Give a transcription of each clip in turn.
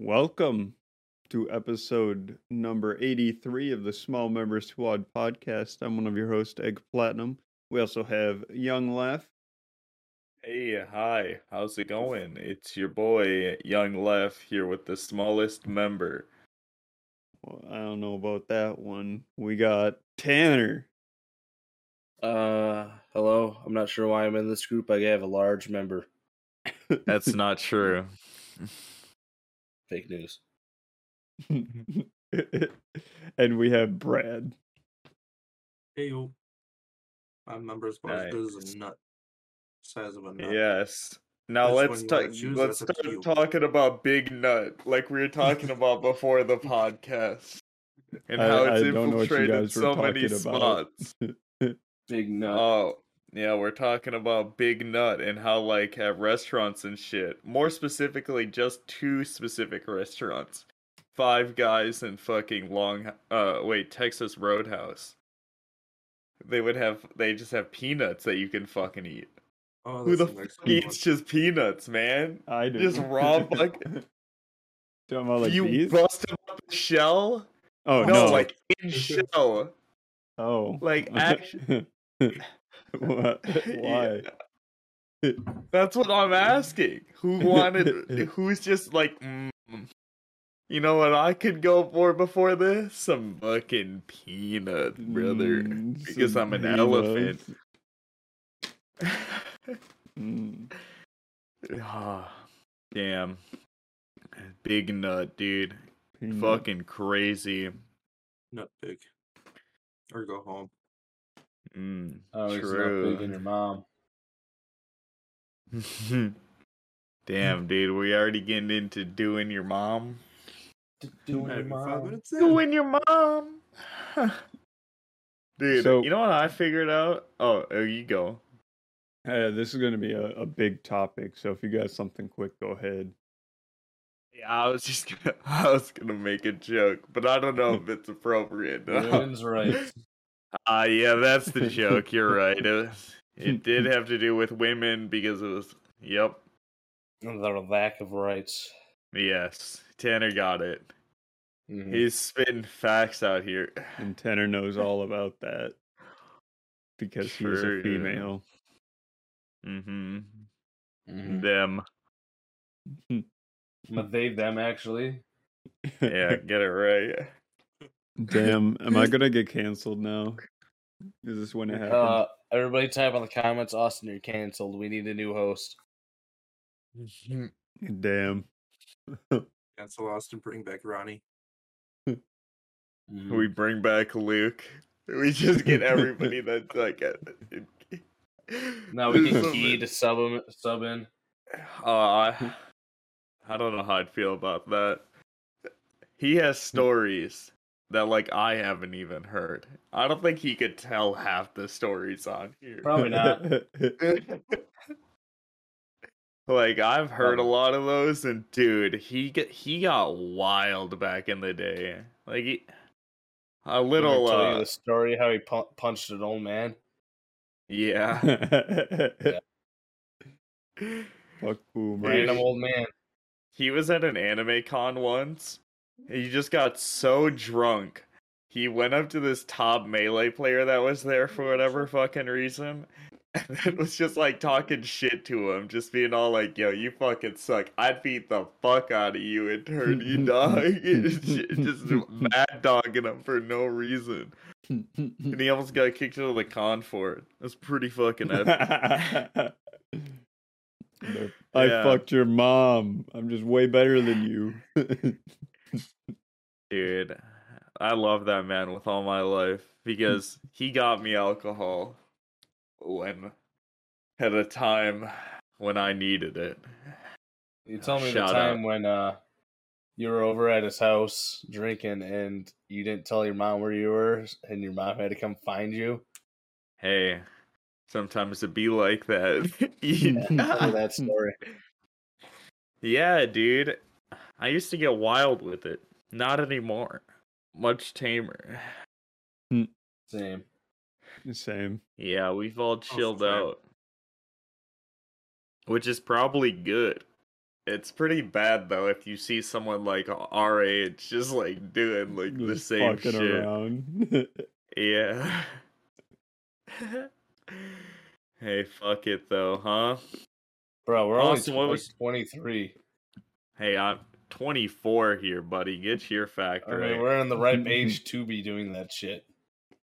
Welcome to episode number 83 of the Small Members Squad podcast. I'm one of your hosts, Egg Platinum. We also have Young Laugh. Hey, hi, how's it going? It's your boy, Young Left, here with the smallest member. Well, I don't know about that one. We got Tanner. Uh, hello. I'm not sure why I'm in this group. I have a large member. That's not true. Fake news. and we have Brad. Hey yo. My member's about as good as a nut. Size of a nut. Yes. Now Which let's one talk. choose? Let's That's up to start talking about Big Nut, like we were talking about before the podcast, and I- how it's don't know what you infiltrated guys were so many talking about. spots. Big nut. Oh, yeah, we're talking about Big Nut and how, like, at restaurants and shit. More specifically, just two specific restaurants. Five Guys and fucking Long, uh, wait, Texas Roadhouse. They would have, they just have peanuts that you can fucking eat. Oh, Who the that's an fuck eats just peanuts, man? I do. Just raw fuck- Talking about like you these? bust them up the shell? oh no, no! like in shell. oh, like, actu- what? Why? Yeah. That's what I'm asking. Who wanted? Who's just like, mm, you know what I could go for before this? Some fucking peanuts, brother. Mm, because I'm an elephant. Mm. Ah, damn. Big nut, dude. Peanut. Fucking crazy. Nut pig. Or go home. Mm, oh, it's not true. big in your mom. Damn, dude. We already getting into doing your mom. Doing your mom. Doing your mom. Dude, So- you know what I figured out? Oh, there you go. Uh, this is going to be a, a big topic, so if you got something quick, go ahead. Yeah, I was just gonna, I was gonna make a joke, but I don't know if it's appropriate. Women's rights. Ah, yeah, that's the joke. You're right. It, it did have to do with women because it was. Yep. The lack of rights. Yes. Tanner got it. Mhm. He's spitting facts out here. And Tanner knows all about that because he's a female. Mm-hmm. Mhm. Them. But they, them, actually. Yeah, get it right. Damn, am I gonna get canceled now? Is this when it happens? Uh, everybody type on the comments, Austin, you're canceled. We need a new host. Damn. Cancel Austin, bring back Ronnie. Mhm. We bring back Luke. We just get everybody that's like. a- now we There's can so key many- to sub, 'em- sub in. Uh, I, I don't know how I'd feel about that. He has stories that like I haven't even heard. I don't think he could tell half the stories on here. Probably not. like I've heard a Um, lot of those, and dude, he get he got wild back in the day. Like he, a little, tell you uh, the story how he pu- punched an old man. yeah. Fuck boomer. Random old man. He was at an anime con once. He just got so drunk. He went up to this top melee player that was there for whatever fucking reason. And then was just like talking shit to him, just being all like, yo, you fucking suck. I'd beat the fuck out of you and turn you dog. just mad dogging him for no reason. And he almost got kicked out of the con for it. That's pretty fucking epic. I Yeah. fucked your mom. I'm just way better than you. Dude, I love that man with all my life because he got me alcohol when at a time when I needed it. You tell me Shout the time out. when uh you were over at his house drinking and you didn't tell your mom where you were and your mom had to come find you. Hey, sometimes it be like that. Yeah, that story. yeah, dude. I used to get wild with it. Not anymore. Much tamer. Hmm. Same. Same. Yeah, we've all chilled fair. out. Which is probably good. It's pretty bad though if you see someone like our age just like doing like the same fucking shit. around. Yeah. hey, fuck it though, huh? Bro, we're only Austin, what like was- 23. Hey, I'm 24 here, buddy. Get your I factor. mean, right. we're in the right age to be doing that shit.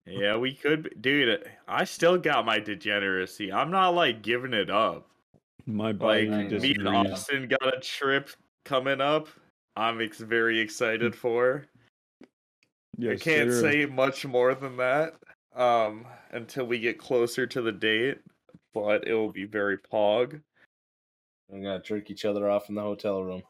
Yeah, we could, be- dude. I still got my degeneracy. I'm not like giving it up. My Like body I me and disagrees. Austin got a trip coming up. I'm ex- very excited for. Yeah I can't sir. say much more than that um until we get closer to the date, but it will be very pog. We're gonna jerk each other off in the hotel room.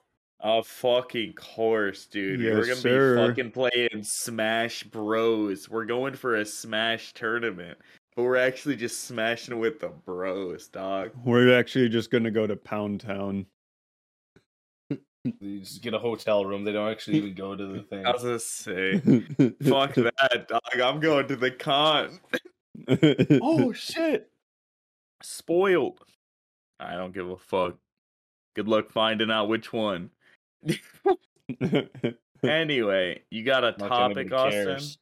A fucking course, dude. We're gonna sir. be fucking playing Smash Bros. We're going for a Smash tournament, but we're actually just smashing with the bros, dog. We're actually just gonna go to Pound Town. You just get a hotel room. They don't actually even go to the thing. I was gonna say, fuck that, dog. I'm going to the con. Oh shit! Spoiled. I don't give a fuck. Good luck finding out which one. Anyway, you got a Not topic, Austin? cares.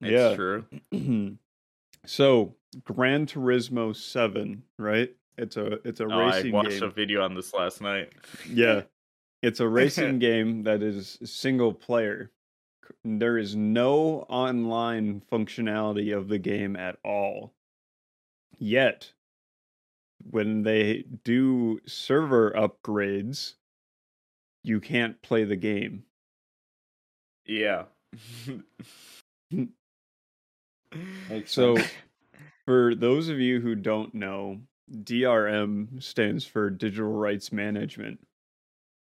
It's Yeah. true. so, Gran Turismo Seven, right? It's a it's a Oh, I racing watched game. a video on this last night. Yeah. It's a racing game that is single player. There is no online functionality of the game at all. Yet, when they do server upgrades, you can't play the game. Yeah. So, for those of you who don't know, DRM stands for Digital Rights Management.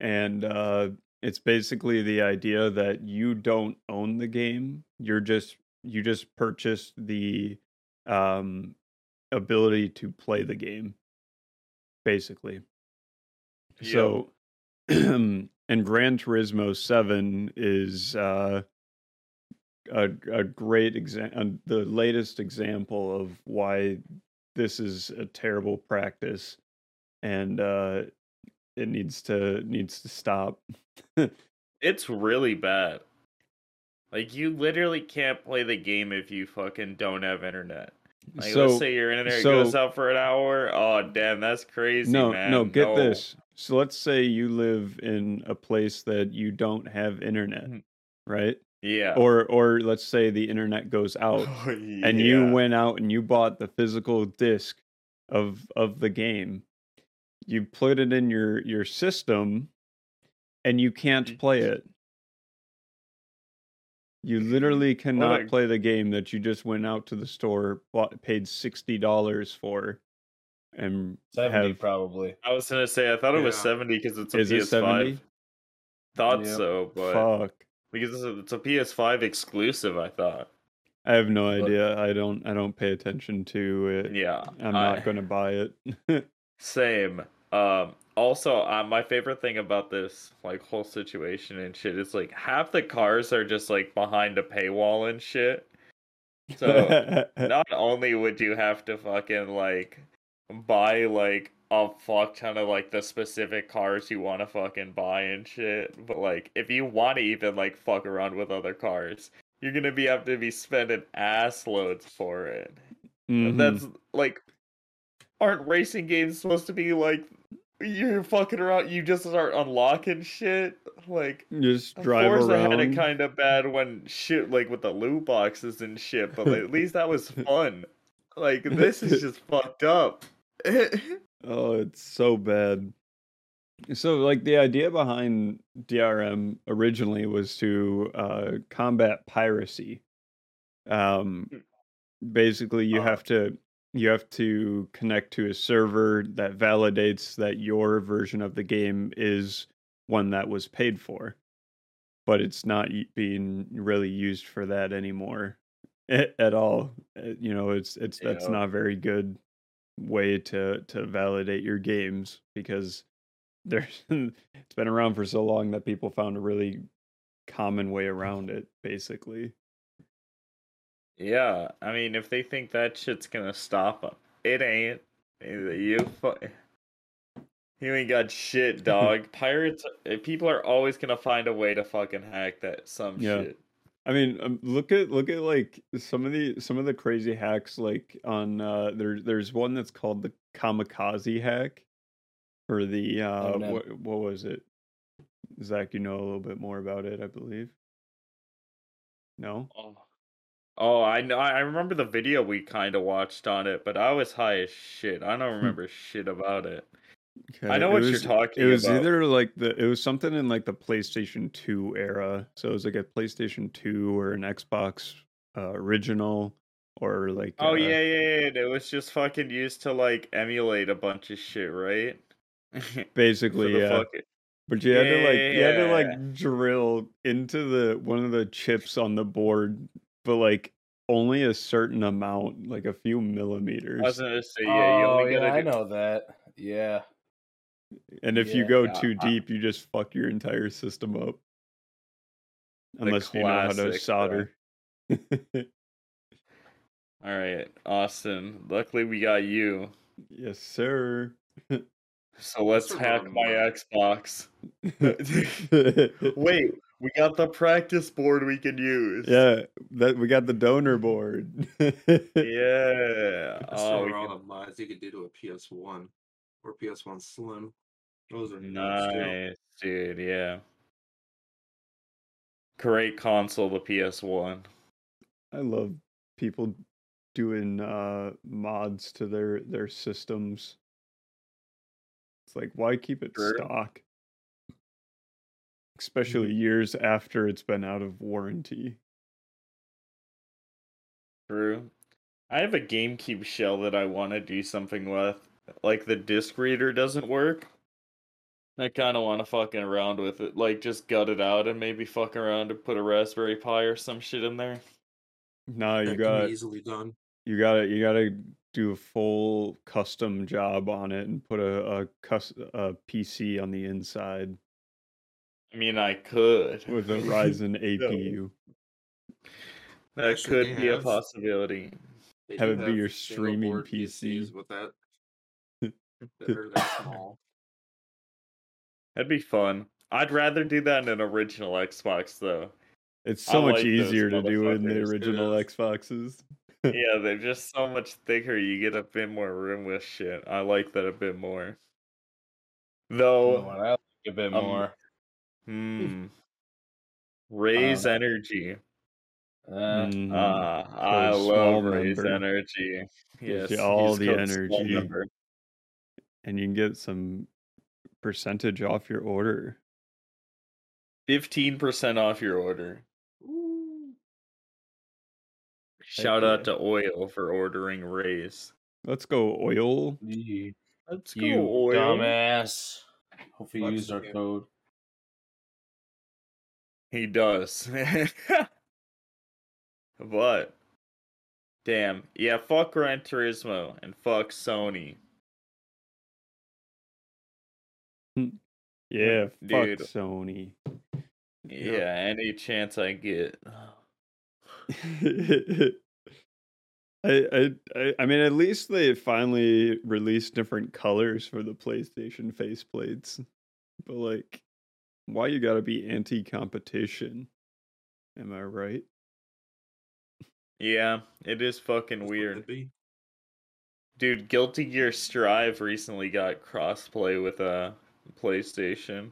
And uh, it's basically the idea that you don't own the game. You're just you just purchased the um, ability to play the game, basically. So, and Gran Turismo Seven is uh, a a great example, the latest example of why this is a terrible practice, and uh, it needs to needs to stop. It's really bad. Like you literally can't play the game if you fucking don't have internet. Like so let's say your internet so- goes out for an hour. Oh damn, that's crazy, no, man. no, get No. this. So let's say you live in a place that you don't have internet, Mhm. right? Yeah. Or or let's say the internet goes out. Oh, and you went out and you bought the physical disc of of the game you put it in your your system and you can't Mhm. play it you literally cannot a- play the game that you just went out to the store bought paid $60 for and Seventy have probably. I was gonna say I thought it was Yeah. seventy because it's a Is PS5. 70? Thought Yep. so, but fuck because it's a, it's a PS5 exclusive, I thought. i have no But- idea i don't i don't pay attention to it Yeah, i'm I- not going to buy it Same. Um, also, uh, my favorite thing about this like whole situation and shit is like half the cars are just like behind a paywall and shit. So not only would you have to fucking like buy like a fuck ton of like the specific cars you want to fucking buy and shit, but like if you want to even like fuck around with other cars, you're gonna be have to be spending ass loads for it. Mhm. And that's like, aren't racing games supposed to be like you're fucking around? You just start unlocking shit. Like you just drive Forza around had it kind of bad when shit like with the loot boxes and shit, but like, at least that was fun. Like this is just fucked up. Oh, it's so bad. So, like, the idea behind DRM originally was to uh, combat piracy. Um, basically, you Uh-huh. have to you have to connect to a server that validates that your version of the game is one that was paid for, but it's not being really used for that anymore at all. Uh, You know, it's it's that's Yeah. not a very good way to to validate your games because there's it's been around for so long that people found a really common way around it basically yeah, I mean, if they think that shit's gonna stop them, it ain't. You fu- You ain't got shit, dog. Pirates. eh, People are always gonna find a way to fucking hack that some Yeah. shit. I mean, um, look at look at like some of the some of the crazy hacks. Like on uh, there there's one that's called the kamikaze hack for the uh, Oh, no. what what was it? Zach, you know a little bit more about it, I believe. No. Oh. Oh, I know. I remember the video we kind of watched on it, but I was high as shit. I don't remember shit about it. I know what you're talking It was about. either like the it was something in like the PlayStation 2 era. So it was like a PlayStation 2 or an Xbox uh, original or like Oh uh, yeah, yeah, yeah. It was just fucking used to like emulate a bunch of shit, right? Basically yeah. fucking- But you had to like you had to like drill into the one of the chips on the board, but like only a certain amount, like a few millimeters. I was gonna say, yeah, you oh, only yeah, gotta I do- know that. Yeah. and if you go yeah, too I- deep, you just fuck your entire system up. Unless you know how to solder. All right, Austin. Luckily, we got you. yes, sir. So let's hack my. Xbox. Wait, we got the practice board we can use. yeah, that we got the donor board. Yeah. I Oh, saw we all can- the mods you could do to a PS1 or PS1 Slim. Those are nuts, too. nice, dude. Yeah. Great console, the PS1. I love people doing uh mods to their their systems. It's like why keep it True. stock? Especially mm-hmm. years after it's been out of warranty. True. I have a GameCube shell that I want to do something with. Like the disc reader doesn't work. I kind of want to fucking around with it. Like just gut it out and maybe fuck around and put a Raspberry Pi or some shit in there. Nah, you got be easily done. you got to you got to do a full custom job on it and put a a, cus- a PC on the inside I mean, I could. with a Ryzen APU. That Actually, could they be a possibility. They Have it be your streaming PC. PCs with that. that are that small. That'd be fun. I'd rather do that in an original Xbox though. It's I so much like easier to do in the original. Xboxes. yeah, they're just so much thicker. You get a bit more room with shit. I like that a bit more. You know Though, what I like a bit um, more. Hmm, raise know. energy. Uh, Mhm. Ah, I love small raise member. energy. Yes, you all the energy. and you can get some percentage off your order. Fifteen percent off your order. Ooh. Shout yeah. out to Oil for ordering raise. Let's go oil. Let's go, you Oil. dumbass. Hopefully you Fuck used our you. code. He does. but damn, yeah, fuck Gran Turismo and fuck Sony. Yeah, fuck Dude. Sony. Yeah, any chance I get. I, I I I mean at least they finally released different colors for the PlayStation faceplates. But like why you gotta be anti competition? Am I right? Yeah, it is fucking That's weird. be. Dude, Guilty Gear Strive recently got crossplay with a PlayStation.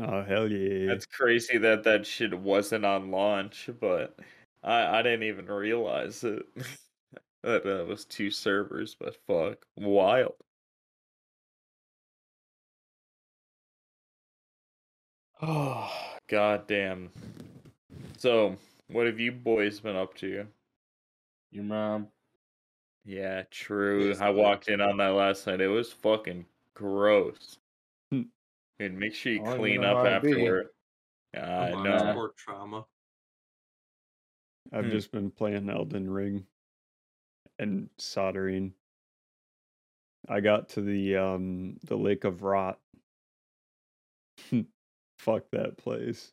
Oh hell yeah. That's crazy that that shit wasn't on launch, but I I didn't even realize it. that that was two servers, but fuck, wild. Oh, goddamn. So, what have you boys been up to? Your mom. Yeah, true. I I walked in on that last night. It was fucking gross. and make sure you I don't even clean up how to be. afterward. Yeah, I Come on, know. Support trauma. I've Hmm. just been playing Elden Ring and soldering. I got to the um the Lake of Rot. Fuck that place.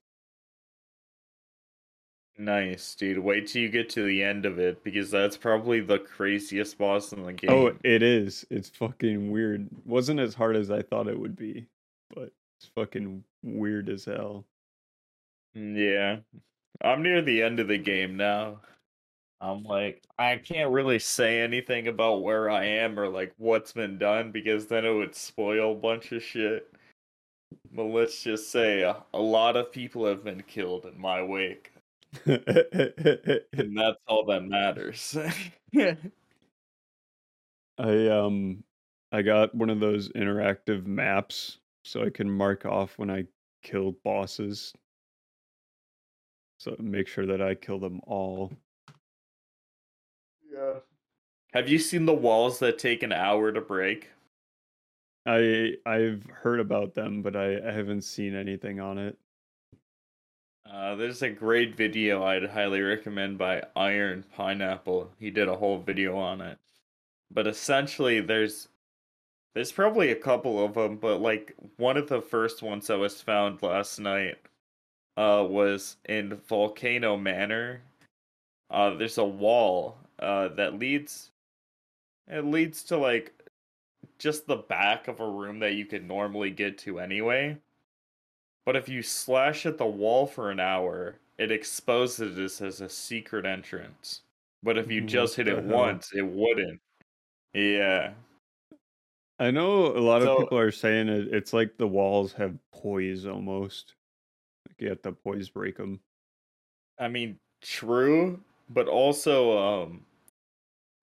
Nice, dude. Wait till you get to the end of it because that's probably the craziest boss in the game. Oh, it is. It's fucking weird. Wasn't as hard as I thought it would be, but it's fucking weird as hell. Mm, Yeah. I'm near the end of the game now. I'm like, I can't really say anything about where I am or like what's been done because then it would spoil a bunch of shit. But let's just say a, a lot of people have been killed in my wake, and that's all that matters. I um I got one of those interactive maps so I can mark off when I kill bosses. So make sure that I kill them all. yeah. Have you seen the walls that take an hour to break? I I've heard about them, but I, I haven't seen anything on it. Uh, there's a great video I'd highly recommend by Iron Pineapple. He did a whole video on it. But essentially, there's there's probably a couple of them, but like one of the first ones that was found last night uh, was in Volcano Manor. Uh, there's a wall uh, that leads it leads to like just the back of a room that you could normally get to anyway. But if you slash at the wall for an hour, it exposes this as a secret entrance. But if you just hit it once, it wouldn't. Yeah. I know a lot So- of people are saying it, it's like the walls have poise almost. Like you have to poise break them. I mean, true, but also um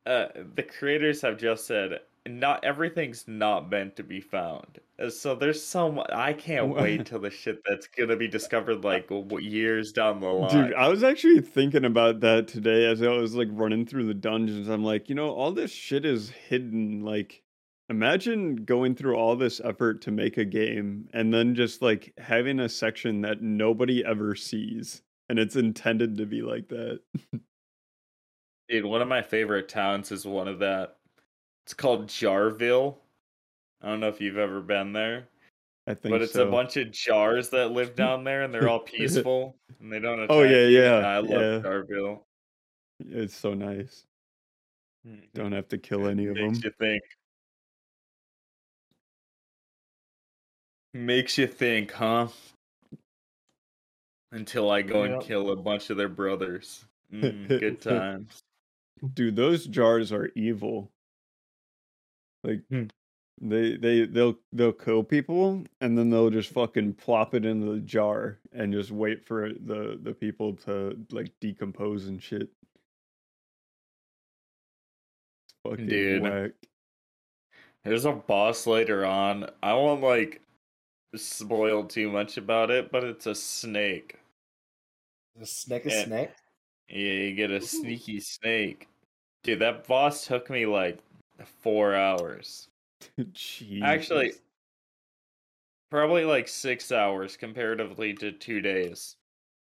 uh the creators have just said not everything's not meant to be found. Uh, So there's some I can't wait till the shit that's gonna be discovered like years down the line. Dude, I was actually thinking about that today as I was like running through the dungeons. I'm like, you know, all this shit is hidden. Like, imagine going through all this effort to make a game and then just like having a section that nobody ever sees. And it's intended to be like that. Dude, one of my favorite towns is one of that. It's called Jarville. I don't know if you've ever been there, I think but it's so. a bunch of jars that live down there, and they're all peaceful, and they don't attack Oh, yeah, yeah, I love yeah. Jarville. It's so nice. Don't have to kill any of them. Makes you think. Makes you think, huh? Until I go and kill a bunch of their brothers. Mm, good times. Dude, those jars are evil. Like Hmm. they they they'll they'll kill people and then they'll just fucking plop it in the jar and just wait for the the people to like decompose and shit. It's fucking Dude. whack. There's a boss later on. I won't like spoil too much about it, but it's a snake. A snake is snake. Yeah, you get a sneaky snake. Dude, that boss took me like four hours. Actually, probably like six hours comparatively to two days.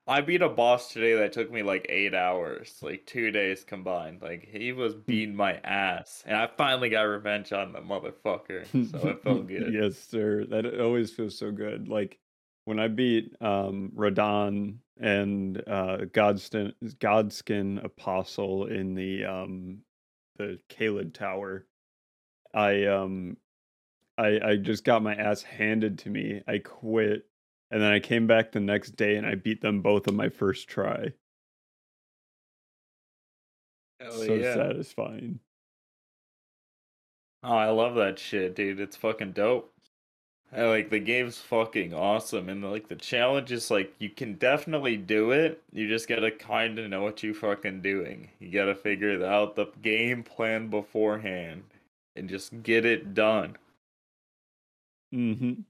I beat a boss today that took me like eight hours, like two days combined. Like he was beating my ass, and I finally got revenge on the motherfucker, so it felt good. yes, sir. That always feels so good. Like when I beat um Radahn and uh Godskin Godskin Apostle in the um the Caelid Tower, I um I I just got my ass handed to me. I quit and then I came back the next day and I beat them both on my first try. Hell so yeah. satisfying. Oh, I love that shit, dude. It's fucking dope. I, like the game's fucking awesome, and like the challenge is like you can definitely do it. You just gotta kind of know what you fucking doing. You gotta figure out the game plan beforehand and just get it done. hmm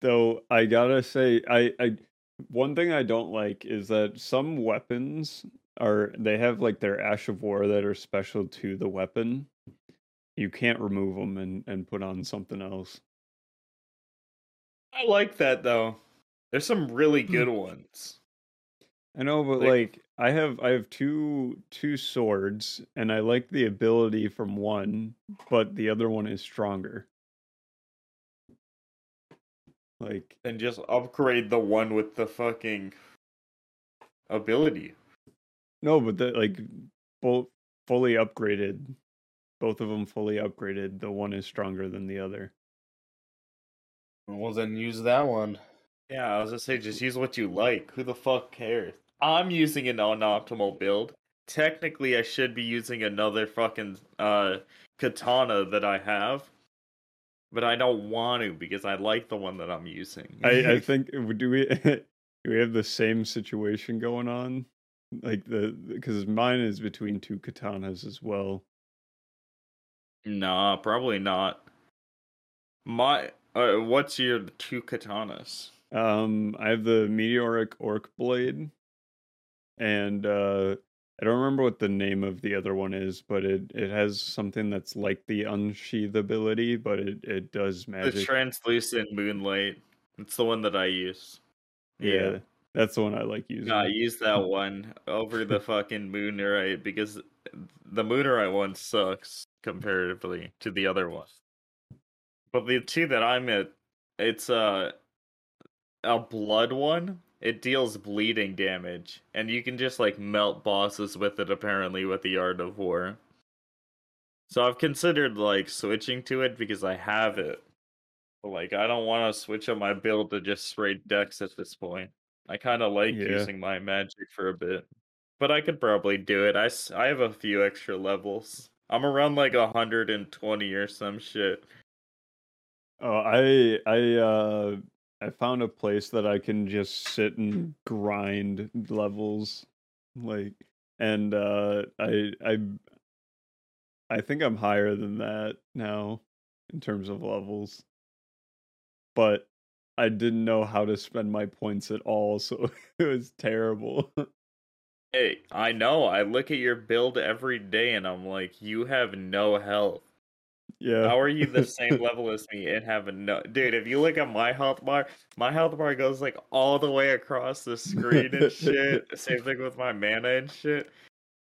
Though I gotta say, I, I one thing I don't like is that some weapons are they have like their ash of war that are special to the weapon. You can't remove them and and put on something else. I like that though. There's some really hmm. good ones. I know, but Like- like I have I have two two swords and I like the ability from one, but the other one is stronger. Like And just upgrade the one with the fucking ability. No, but the, like both fully upgraded, both of them fully upgraded. The one is stronger than the other. Well, then use that one. Yeah, I was gonna say just use what you like. Who the fuck cares? I'm using an non-optimal build. Technically, I should be using another fucking uh katana that I have, but I don't want to because I like the one that I'm using. I, I think do we do we have the same situation going on? Like the because mine is between two katanas as well. Nah, probably not. My uh, what's your two katanas? Um, I have the meteoric ore blade, and uh, I don't remember what the name of the other one is, but it it has something that's like the unsheath ability, but it it does magic. The translucent moonlight. It's the one that I use. yeah, that's the one I like using. No, I use that one over the fucking Moonurite because the Moonurite one sucks comparatively to the other one. But the two that I'm at, it's a a blood one. It deals bleeding damage, and you can just like melt bosses with it. Apparently, with the Ash of War. So I've considered like switching to it because I have it. But like I don't want to switch up my build to just straight dex at this point. I kind of like Yeah. using my magic for a bit, but I could probably do it. I I have a few extra levels. I'm around like 120 or some shit. Oh, I I uh I found a place that I can just sit and grind levels like and uh I I I think I'm higher than that now in terms of levels. But I didn't know how to spend my points at all, so it was terrible. Hey, I know. I look at your build every day and I'm like, you have no health. yeah. How are you the same level as me and have no dude? If you look at my health bar, my health bar goes like all the way across the screen and shit. Same thing with my mana and shit.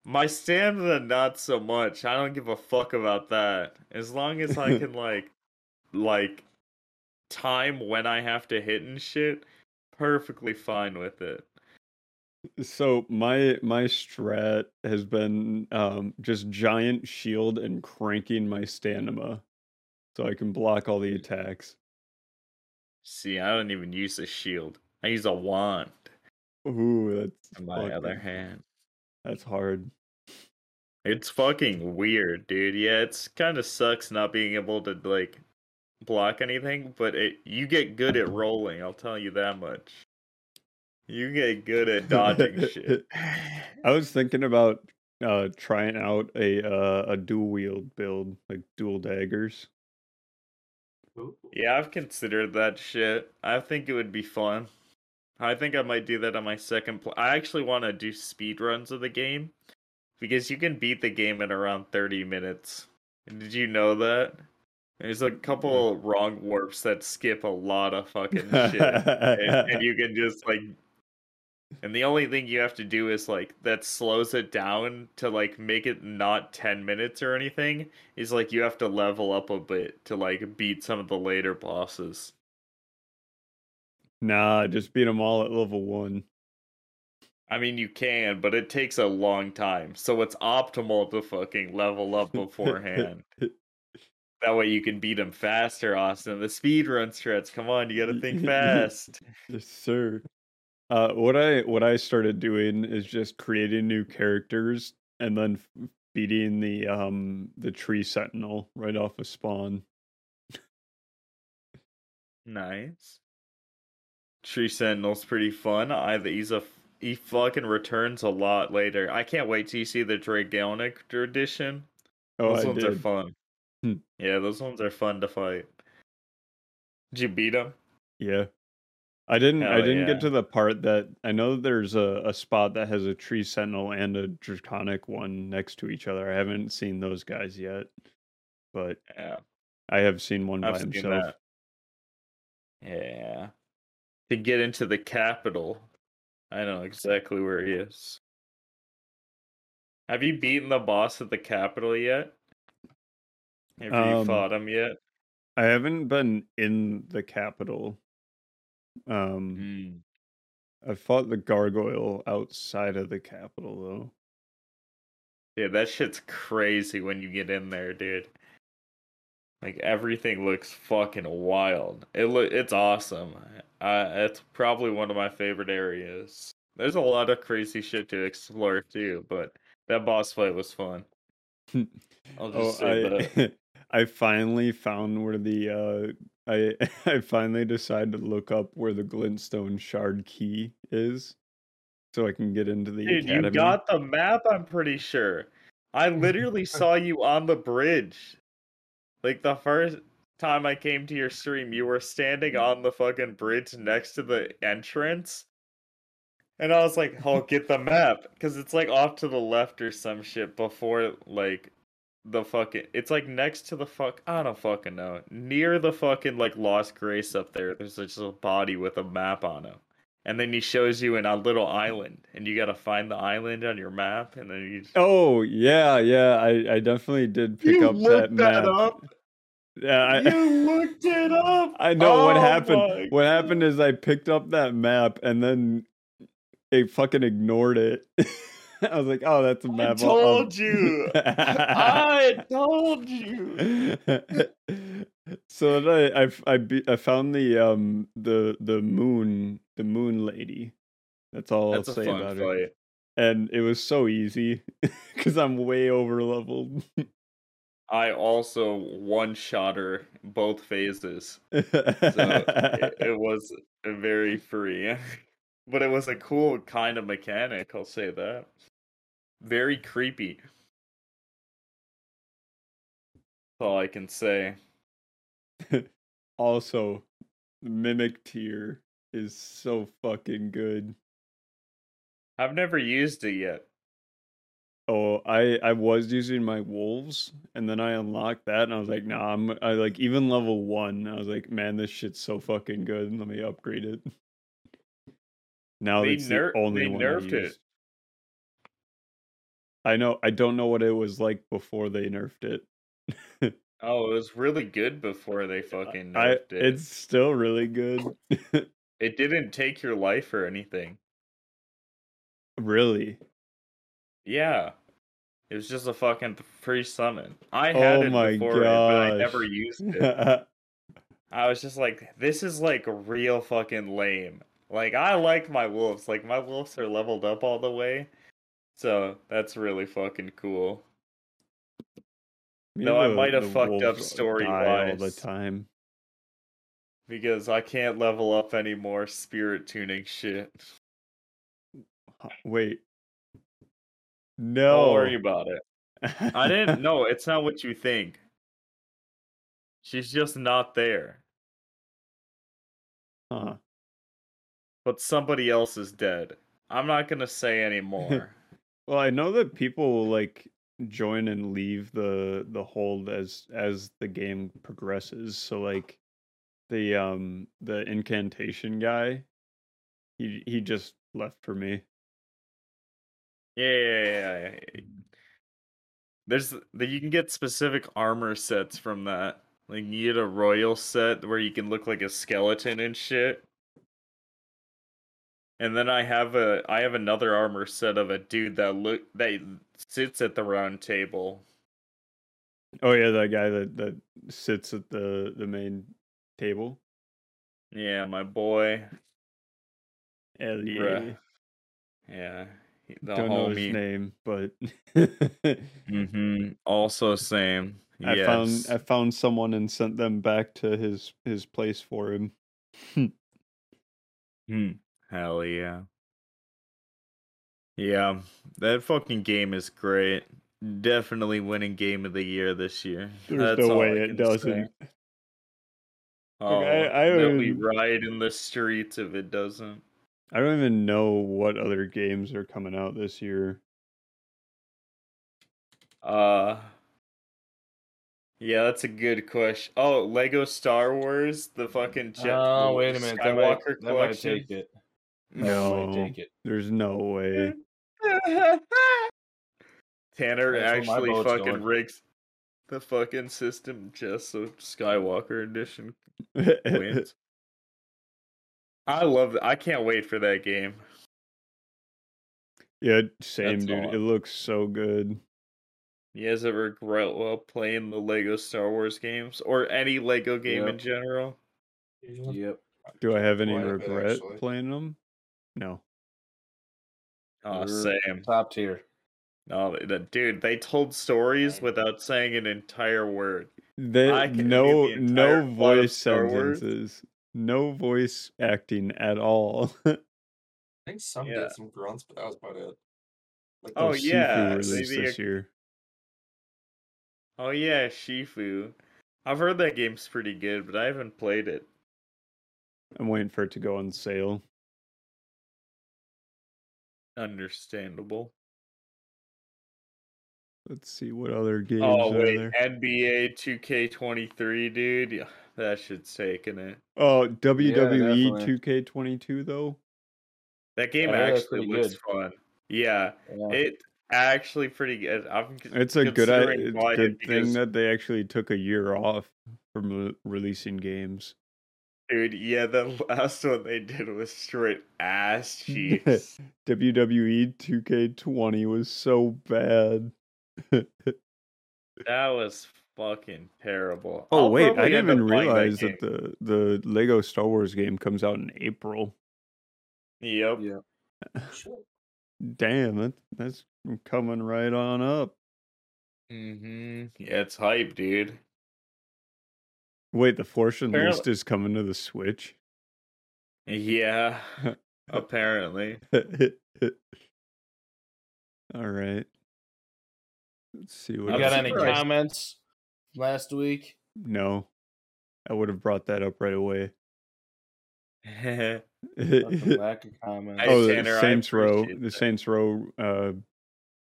My stamina, not so much. I don't give a fuck about that. As long as I can like, like, time when I have to hit and shit, perfectly fine with it. So my my strat has been um just giant shield and cranking my stamina so I can block all the attacks. See, I don't even use a shield. I use a wand. Ooh, that's On my other hand. That's hard. It's fucking weird, dude. Yeah, it's kind of sucks not being able to like block anything, but it you get good at rolling. I'll tell you that much. You get good at dodging shit. I was thinking about uh trying out a uh, a dual wield build, like dual daggers. Yeah, I've considered that shit. I think it would be fun. I think I might do that on my second pl- I actually want to do speed runs of the game because you can beat the game in around 30 minutes. Did you know that? There's a couple wrong warps that skip a lot of fucking shit. and, and you can just like and the only thing you have to do is like that slows it down to like make it not 10 minutes or anything is like you have to level up a bit to like beat some of the later bosses Nah, just beat them all at level one. i mean you can but it takes a long time so it's optimal to fucking level up beforehand that way you can beat them faster austin the speed run strats come on you gotta think fast Yes, sir. Uh, what I what I started doing is just creating new characters and then beating the um the tree sentinel right off of spawn. Nice. Tree Sentinel's pretty fun. I he's a he fucking returns a lot later. I can't wait till you see the Dragonic edition. Oh, those I ones are did. fun. Hmm. Yeah, those ones are fun to fight. Did you beat him? Yeah. I didn't I didn't yeah. get to the part that I know there's a, a spot that has a tree sentinel and a draconic one next to each other. I haven't seen those guys yet. But Yeah, I have seen one I've by seen himself. that. Yeah. To get into the capital, I know exactly where he is. Have you beaten the boss at the capital yet? Have you Um, fought him yet? I haven't been in the capital. Um Mm. I fought the gargoyle outside of the capital though. Yeah, that shit's crazy when you get in there, dude. Like everything looks fucking wild. It look it's awesome. Uh, it's probably one of my favorite areas. There's a lot of crazy shit to explore too, but that boss fight was fun. I'll Oh, just say that. I I finally found where the uh I I finally decided to look up where the glintstone shard key is so I can get into the Dude, academy. you got the map, I'm pretty sure. I literally saw you on the bridge. Like the first time I came to your stream, you were standing on the fucking bridge next to the entrance. And I was like, "Oh, get the map," because it's like off to the left or some shit before like the fucking. It's like next to the fuck. I don't fucking know. Near the fucking like Lost Grace up there. There's just a body with a map on him. and then he shows you in a little island, and you gotta find the island on your map, and then you. Just... Oh yeah, yeah. I I definitely did pick You up that looked map. that up? Yeah, I, You looked it up. I know what Oh happened. What happened is I picked up that map and then it fucking ignored it. I was like, "Oh, that's a I map." I'll- told I'll- you. I told you. so then I I f- I, be, I found the um the the moon the moon lady. That's all That's I'll a say fun about her. fight. And it was so easy because I'm way over leveled. I also one shot her both phases. So it, it was very free. But it was a cool kind of mechanic, I'll say that. Very creepy. That's all I can say. also, the mimic tear is so fucking good. I've never used it yet. Oh, I I was using my wolves, and then I unlocked that, and I was like, nah, I'm I like even level one. I was like, man, this shit's so fucking good. Let me upgrade it. Now They it's the only they one nerfed it. I know. I don't know what it was like before they nerfed it. Oh, it was really good before they fucking I nerfed it. it's still really good. It didn't take your life or anything. really. Yeah. It was just a fucking free summon. I had Oh it my before, but I never used it. I was just like, this is like real fucking lame. Like I like my wolves. Like my wolves are leveled up all the way. So that's really fucking cool. Me No, I might have fucked up story wise all the time. Because I can't level up any more spirit tuning shit. Wait. No. Don't worry about it. I didn't know it's not what you think. She's just not there. Huh. But somebody else is dead. I'm not gonna say anymore. Well, I know that people will, like join and leave the the hold as as the game progresses. So like the um the incantation guy, he he just left for me. Yeah, yeah, yeah, yeah. There's that you can get specific armor sets from that. Like you get a royal set where you can look like a skeleton and shit. And then I have a I have another armor set of a dude that look that sits at the round table. Oh yeah, that guy that that sits at the the main table. Yeah, my boy. Hell yeah. Bruh. Yeah. he- The Don't know his name, but Mm-hmm. Also same. I yes. found I found someone and sent them back to his his place for him. Hmm. Hell yeah. Yeah, that fucking game is great. Definitely winning game of the year this year. There's That's no way it doesn't. say. Oh, I- I they'll be would- in the streets if it doesn't. I don't even know what other games are coming out this year. Uh Yeah, that's a good question. Oh, Lego Star Wars, the fucking jet Oh, wait a minute. That might, Skywalker that might collection. take it. No. That might take it. No, I take it. there's no way. Tanner That's where my actually boat's fucking going. rigs the fucking system just so Skywalker edition wins. I love. I can't wait for that game. Yeah, same That's dude. all. It looks so good. You guys ever regret well playing the Lego Star Wars games or any Lego game in general? Yep. Do I have any Quite a bit, regret actually. playing them? No. Oh, They're same. Top tier. No, the- dude, they told stories Right. without saying an entire word. They I can give no the entire no voice sentences. No voice acting at all. I think some Yeah. did some grunts, but that was about it. Like Oh, oh yeah, released this a- year. Oh yeah, Sifu. I've heard that game's pretty good, but I haven't played it. I'm waiting for it to go on sale. Understandable. Let's see what other games Oh are wait, there. NBA 2K23, dude. Yeah, that shit's taking it. Oh, WWE definitely. 2K22 though. That game I actually pretty looks fun. Yeah, Yeah. it actually pretty good. I'm It's a good i- considering buying it good thing that they actually took a year off from re- releasing games. Dude. Yeah, the last one they did was straight ass cheeks. WWE 2K20 was so bad. that was fucking terrible. Oh I'll wait, I didn't even up buying that realize that, the the Lego Star Wars game comes out in April. Yep. yeah. Damn, that that's coming right on up. Mm-hmm. Yeah, it's hype, dude. Wait, the Force Apparently- Unleashed is coming to the Switch. Yeah, apparently. All right. Let's see what You I'm got any surprised. comments last week? No, I would have brought that up right away. oh, Nothing lack of comments. Hey, oh, the Tanner, I Saints Row, appreciate the that. Saints Row uh,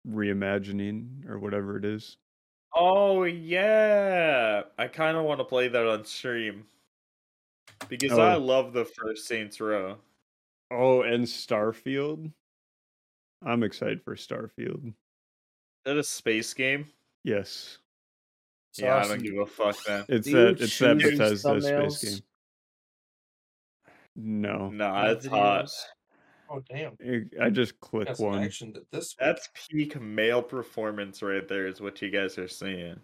reimagining or whatever it is. Oh, yeah, I kind of want to play that on stream because I Oh. love the first Saints Row. Oh, and Starfield. I'm excited for Starfield. Is that a space game? Yes, yeah, I Sauce don't give a fuck then. it's Do you that. It's that choose these Bethesda space thumbnails? game. No, Nah, it's hot. Videos? Oh damn. I- I just click Got one. action to this. week. That's peak male performance right there, is what you guys are seeing.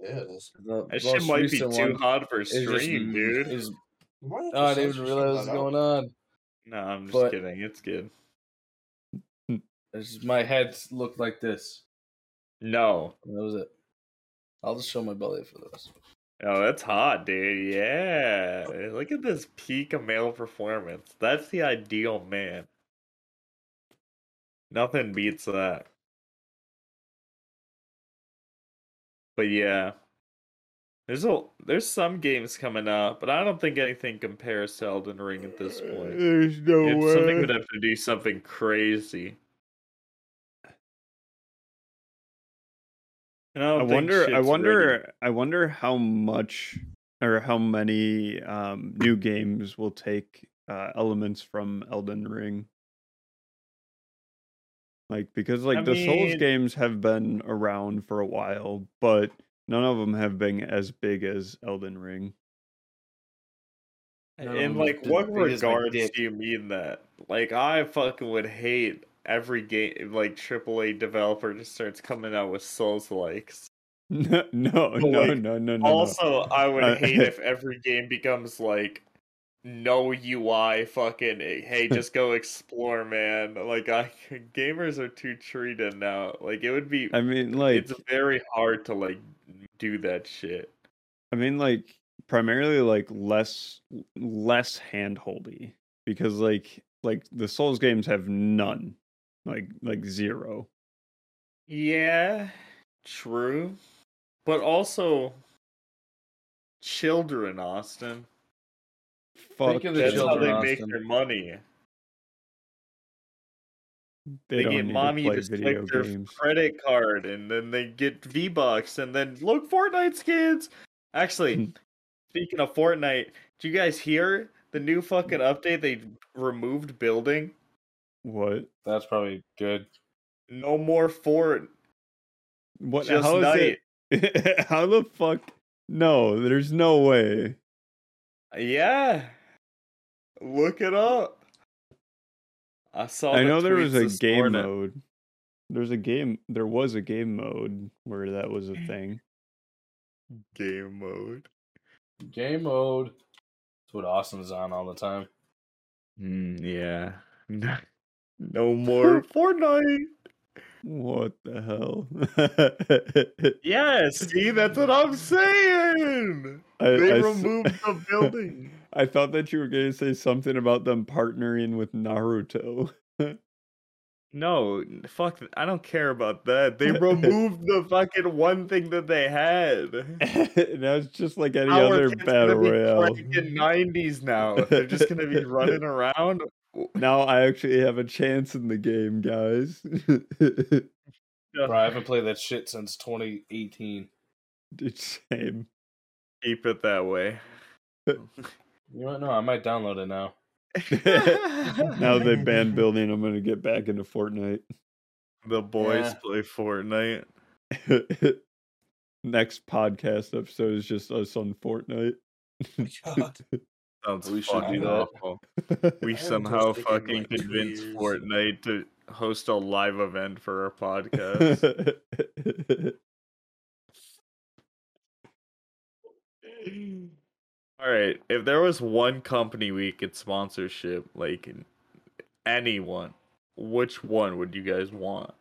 yeah, it is. The That shit might be too one hot for is just- stream, dude. is- oh, I didn't even realize of what's going on. No, I'm just But- kidding. It's good. It's my head looked like this. No. And that was it. I'll just show my belly for this. Oh, that's hot, dude. Yeah. Look at this peak of male performance. That's the ideal man. Nothing beats that. But yeah. There's a there's some games coming out, but I don't think anything compares to Elden Ring at this point. There's no If way. something would have to do something crazy. And I, I don't think wonder. I shit's ready. wonder. I wonder how much or how many um, new games will take uh, elements from Elden Ring. Like because like I the Souls games have been around for a while, but none of them have been as big as Elden Ring. None of In like what big as my regards do you mean that? Like I fucking would hate every game like AAA developer just starts coming out with Souls likes. No, no, But, no, no, no, no. Also, I would Uh, hate if every game becomes like no UI fucking hey just go explore man. Like I gamers are too treated now. Like it would be I mean, like, it's very hard to like do that shit. I mean, like, primarily like less, less handholdy because like, like the Souls games have none, like, like zero. Yeah, true. But also children, Austin. Fuck, of the That's children. how they children, make their money. They, They, don't get mommy to to, click their games. credit card, and then they get V Bucks, and then look, Fortnite's skins. Hmm. Actually, speaking of Fortnite, do you guys hear the new fucking update? They removed building. What? That's probably good. No more fort. What? Just how is night. it? how the fuck? No, there's no way. Yeah. Look it up. I saw. I the know there was a game morning. mode. There's a game. There was a game mode where that was a thing. Game mode. Game mode. That's what Austin's on all the time. Mm, yeah. no more Fortnite. What the hell? yes, see, that's what I'm saying. I, They I s- removed the building. I thought that you were going to say something about them partnering with Naruto. No, fuck. I don't care about that. They removed the fucking one thing that they had. now it's just like any Our other battle royale. in 90s now. They're just gonna be running around. Now I actually have a chance in the game, guys. Bro, I haven't played that shit since 2018. it's same. Keep it that way. You know what? No, I might download it now. now they banned building. I'm gonna get back into Fortnite. The boys Yeah. play Fortnite. Next podcast episode is just us on Fortnite. Oh God. Sounds We should do that. awful. We somehow touched it in, fucking like, convinced. Fortnite to host a live event for our podcast. All right, if there was one company we could sponsorship, like anyone, which one would you guys want?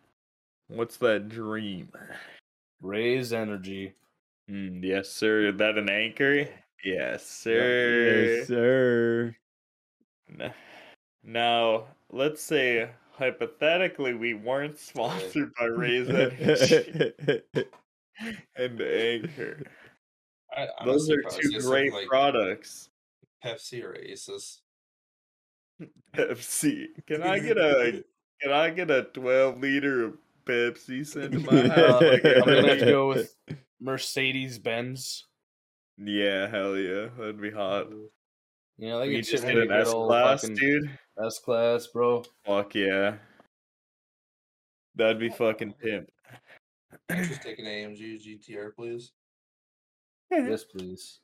What's that dream? Raze energy. Mm, yes, sir. Is that an anchor? Yes, sir. yes, sir. Now, let's say hypothetically we weren't sponsored by Raze Energy and Anchor. I, Those are two great like products. Pepsi or Aces. Pepsi. Can I get a can I get a twelve liter of Pepsi sent to my Uh, house? Like I'm gonna have to go with Mercedes Benz. Yeah, hell yeah, that'd be hot. You know, We can just me an a S class, dude. S class, bro. Fuck yeah, that'd be fucking pimp. Just take an AMG GTR, please. Yes, please.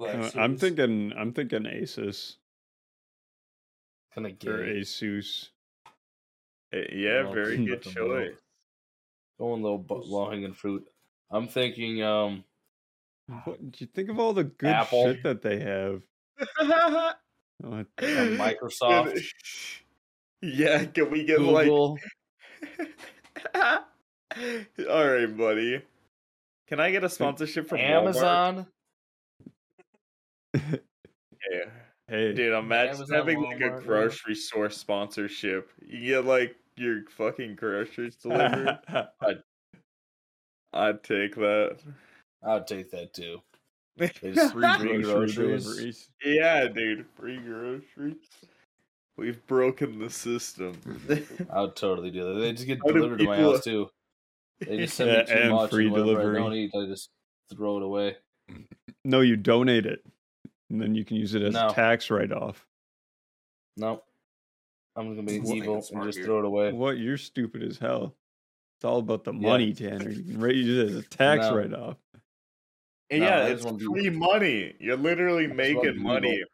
Uh, I'm thinking. I'm thinking Asus Kind of or gay. Asus. Eh, Yeah, very good choice. Going low, low hanging fruit. I'm thinking, um, What do you think of all the good Apple. shit that they have? Microsoft, yeah, can we get like Google. All right, buddy. Can I get a sponsorship from Walmart? Amazon. Yeah. hey, Dude, imagine Amazon, having like a Walmart, yeah. grocery store sponsorship. You get like your fucking groceries delivered. I'd take that. I'd take that too. yeah, It's free grocery groceries. deliveries. dude, free groceries. We've broken the system. Mm-hmm. I would totally do that. They just get How delivered to my house too. They just send Yeah, me too and much, free and delivery. I don't eat, I just throw it away. No, you donate it, and then you can use it as No. a tax write-off. No, I'm gonna be Sounds like evil and just here. throw it away. What? You're stupid as hell. It's all about the Yeah. money, Tanner. You can ra- use it as a tax No. write-off. And No, yeah, it's just be- free money. You're literally just making money. evil.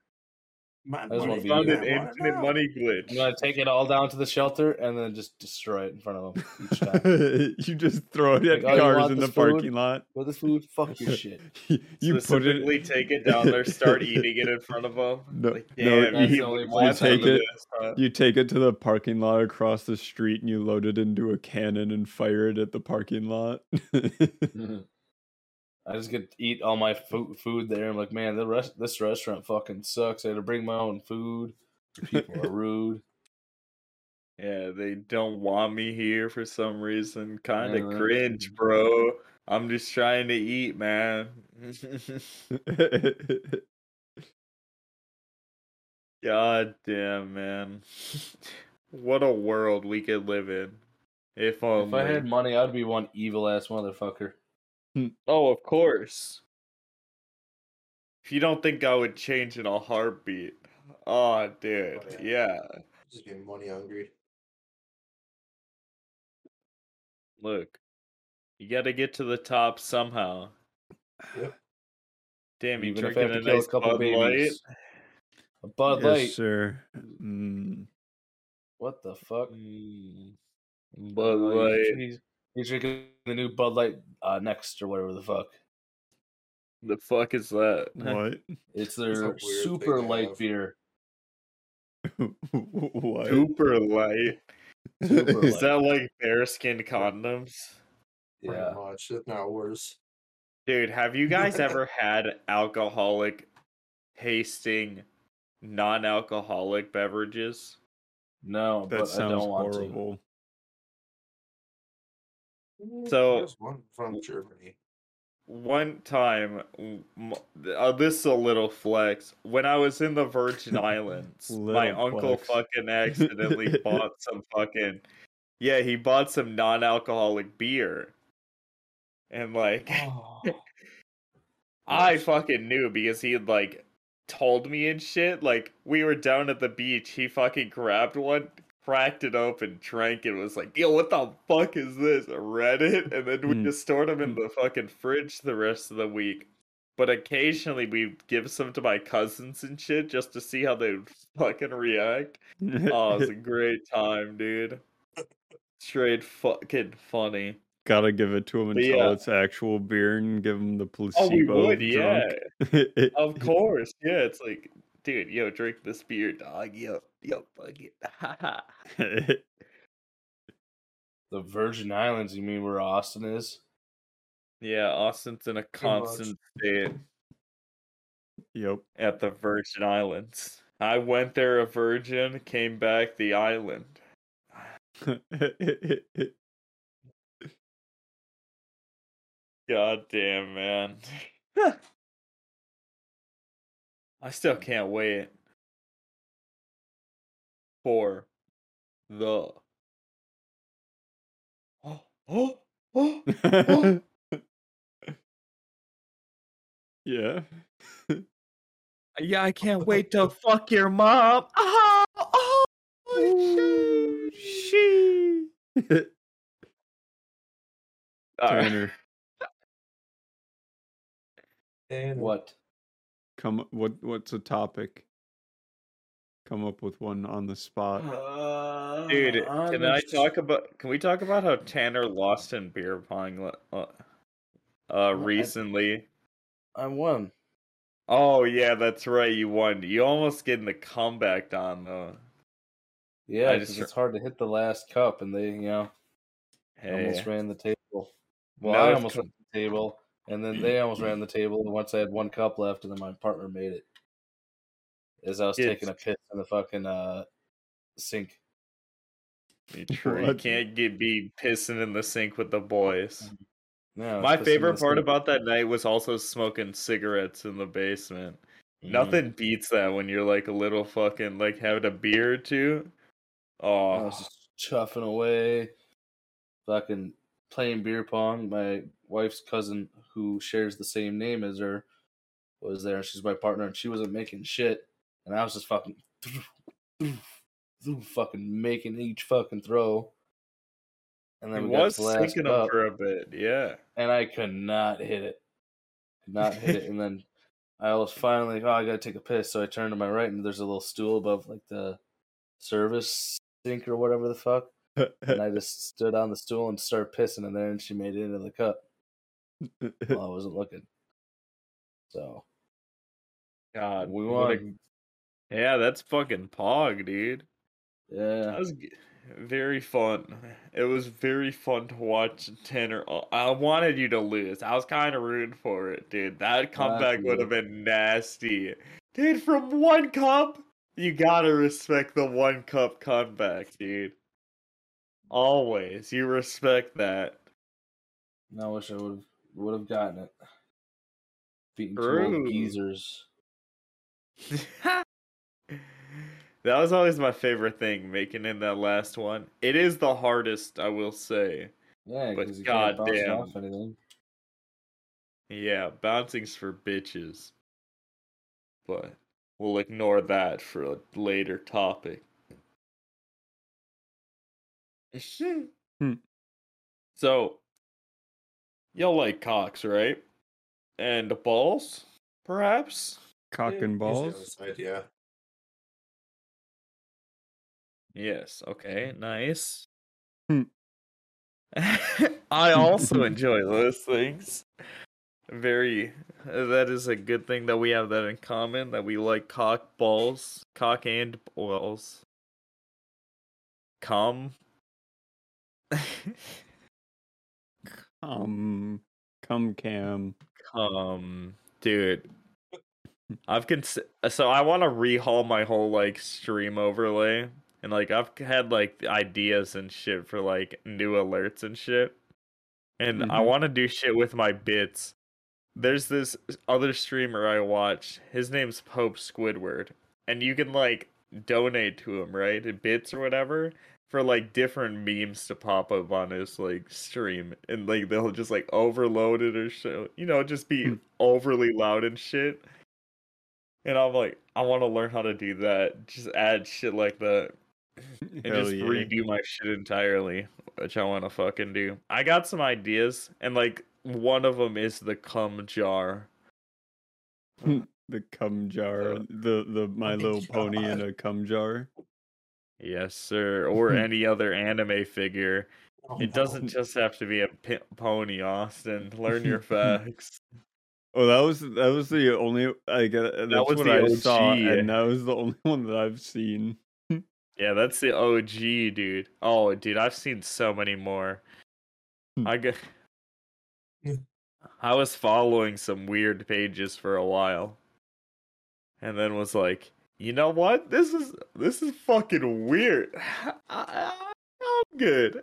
My I just wanna Found an evil. I wanna infinite know. money I'm glitch. gonna take it all down to the shelter and then just destroy it in front of them each time. you just throw it at Like, "Oh, cars want in the food? parking lot. With the food, fuck your shit. you put Specifically it. take it down there, start eating it in front of them. No- like, no, damn, That's he the only would way want to some take it. this, huh? You take it to the parking lot across the street and you load it into a cannon and fire it at the parking lot. Mm-hmm. I just get to eat all my food food there. I'm like, man, the rest this restaurant fucking sucks. I had to bring my own food. People are rude. Yeah, they don't want me here for some reason. Kind of Yeah. cringe, bro. I'm just trying to eat, man. God damn, man. what a world we could live in. If only. If I had money, I'd be one evil ass motherfucker. Oh, of course. If you don't think I would change in a heartbeat. Oh, dude. Oh, yeah. Just being money hungry. Look. You gotta get to the top somehow. Yep. Damn, you Even if I drinking have a to kill a nice couple Bud Light? babies. A Bud yes, Light. sir. Mm. What the fuck? Mm, Uh, Bud he's- Light. He's, he's drinking the new Bud Light uh, next or whatever the fuck. The fuck is that? What? It's their super light have. beer. what? Super light. Super Is light. that like bearskin condoms? Pretty Yeah. much, if not worse. Dude, have you guys ever had alcoholic tasting non-alcoholic beverages? No, That but I sounds don't want to. Horrible. So- There's one from Germany. One time, uh, this is a little flex. When I was in the Virgin Islands, my Little uncle fucking accidentally bought some fucking yeah, he bought some non-alcoholic beer, and like I fucking knew because he had like told me and shit. Like we were down at the beach, he fucking grabbed one, cracked it open, drank it, was like, "Yo, what the fuck is this?" I read it, and then we Mm. just stored them in the fucking fridge the rest of the week. But occasionally we give some to my cousins and shit just to see how they would fucking react. Oh, it's a great time, dude. Straight fucking funny. Gotta give it to him But until yeah. it's actual beer and give him the placebo. Oh, we would, yeah. Of course, yeah. It's like, dude, yo, drink this beer, dog. Yo, yo, fuck it. The Virgin Islands, you mean where Austin is? yeah, Austin's in a much. constant state yep. at the Virgin Islands. I went there a virgin, came back the island. God damn, man. I still can't wait for the. Oh, oh, oh. yeah. Yeah, I can't wait to fuck your mom. Oh, oh, Ooh, she. All right. Tanner, And What? come. What? What's a topic? Come up with one on the spot. Dude, Uh, can I there's- talk about? Can we talk about how Tanner lost in beer pong uh, uh recently? I won. Oh yeah, that's right. You won. You almost getting the comeback on though. Yeah, I 'cause just- it's hard to hit the last cup, and they, you know, Hey, almost ran the table. Well, No, I almost ran the table, and then they almost ran the table. And once I had one cup left, and then my partner made it. As I was taking a piss in the fucking uh, sink. you true. You What? can't get be pissing in the sink with the boys. Yeah, I was My favorite part sink. about that night was also smoking cigarettes in the basement. Mhm. Nothing beats that when you're like a little fucking like having a beer or two. Oh, I Oh, was just chuffing away, fucking playing beer pong. My wife's cousin, who shares the same name as her, was there. She's my partner, and she wasn't making shit, and I was just fucking, fucking making each fucking throw. And then we got was to the last thinking cup, for a bit. Yeah. and I could not hit it, could not hit it. And then I was finally, oh, I gotta take a piss. So I turned to my right, and there's a little stool above like the service sink or whatever the fuck and I just stood on the stool and started pissing in there, and she made it into the cup while I wasn't looking. So God, We won. Yeah, that's fucking pog, dude. yeah, That was very fun. It was very fun to watch Tanner. uh, I wanted you to lose. I was kind of rooting for it, dude. That comeback would have been nasty, dude. From one cup, you gotta respect the one cup comeback, dude. Always, you respect that. I wish I would have would have gotten it. Beating two old geezers. that was always my favorite thing, making in that last one. It is the hardest, I will say. Yeah, But because you can't bounce it goddamn. off anything. Yeah, bouncing's for bitches. But we'll ignore that for a later topic. Hmm. So, y'all like cocks, right? And balls, perhaps? Cock Yeah, and balls. side, yeah. Yes. Okay. Nice. Hmm. I also enjoy those things. Very. That is a good thing that we have that in common. That we like cock balls, cock and balls. Come. Come. come cam. Um, dude, I've cons- so I want to rehaul my whole like stream overlay, and like I've had like ideas and shit for like new alerts and shit, and I Mhm. want to do shit with my bits. There's this other streamer I watch. His name's Pope Squidward, and you can like donate to him, right? Bits or whatever for like different memes to pop up on his like stream and like they'll just like overload it or show you know just be Hmm. overly loud and shit and i'm like i want to learn how to do that just add shit like that and Hell just yeah. redo my shit entirely which i want to fucking do i got some ideas and like one of them is the cum jar the cum jar. The the My Little Pony in a cum jar. yes sir or any other anime figure Oh, it doesn't oh. just have to be a p- pony austin learn your facts Oh, that was that was the only I get. That's was what I saw, and that was the only one that I've seen. Yeah, that's the OG, dude. Oh, dude, I've seen so many more. Hmm. I. Yeah. I was following some weird pages for a while, and then was like, you know what? This is this is fucking weird. I, am good.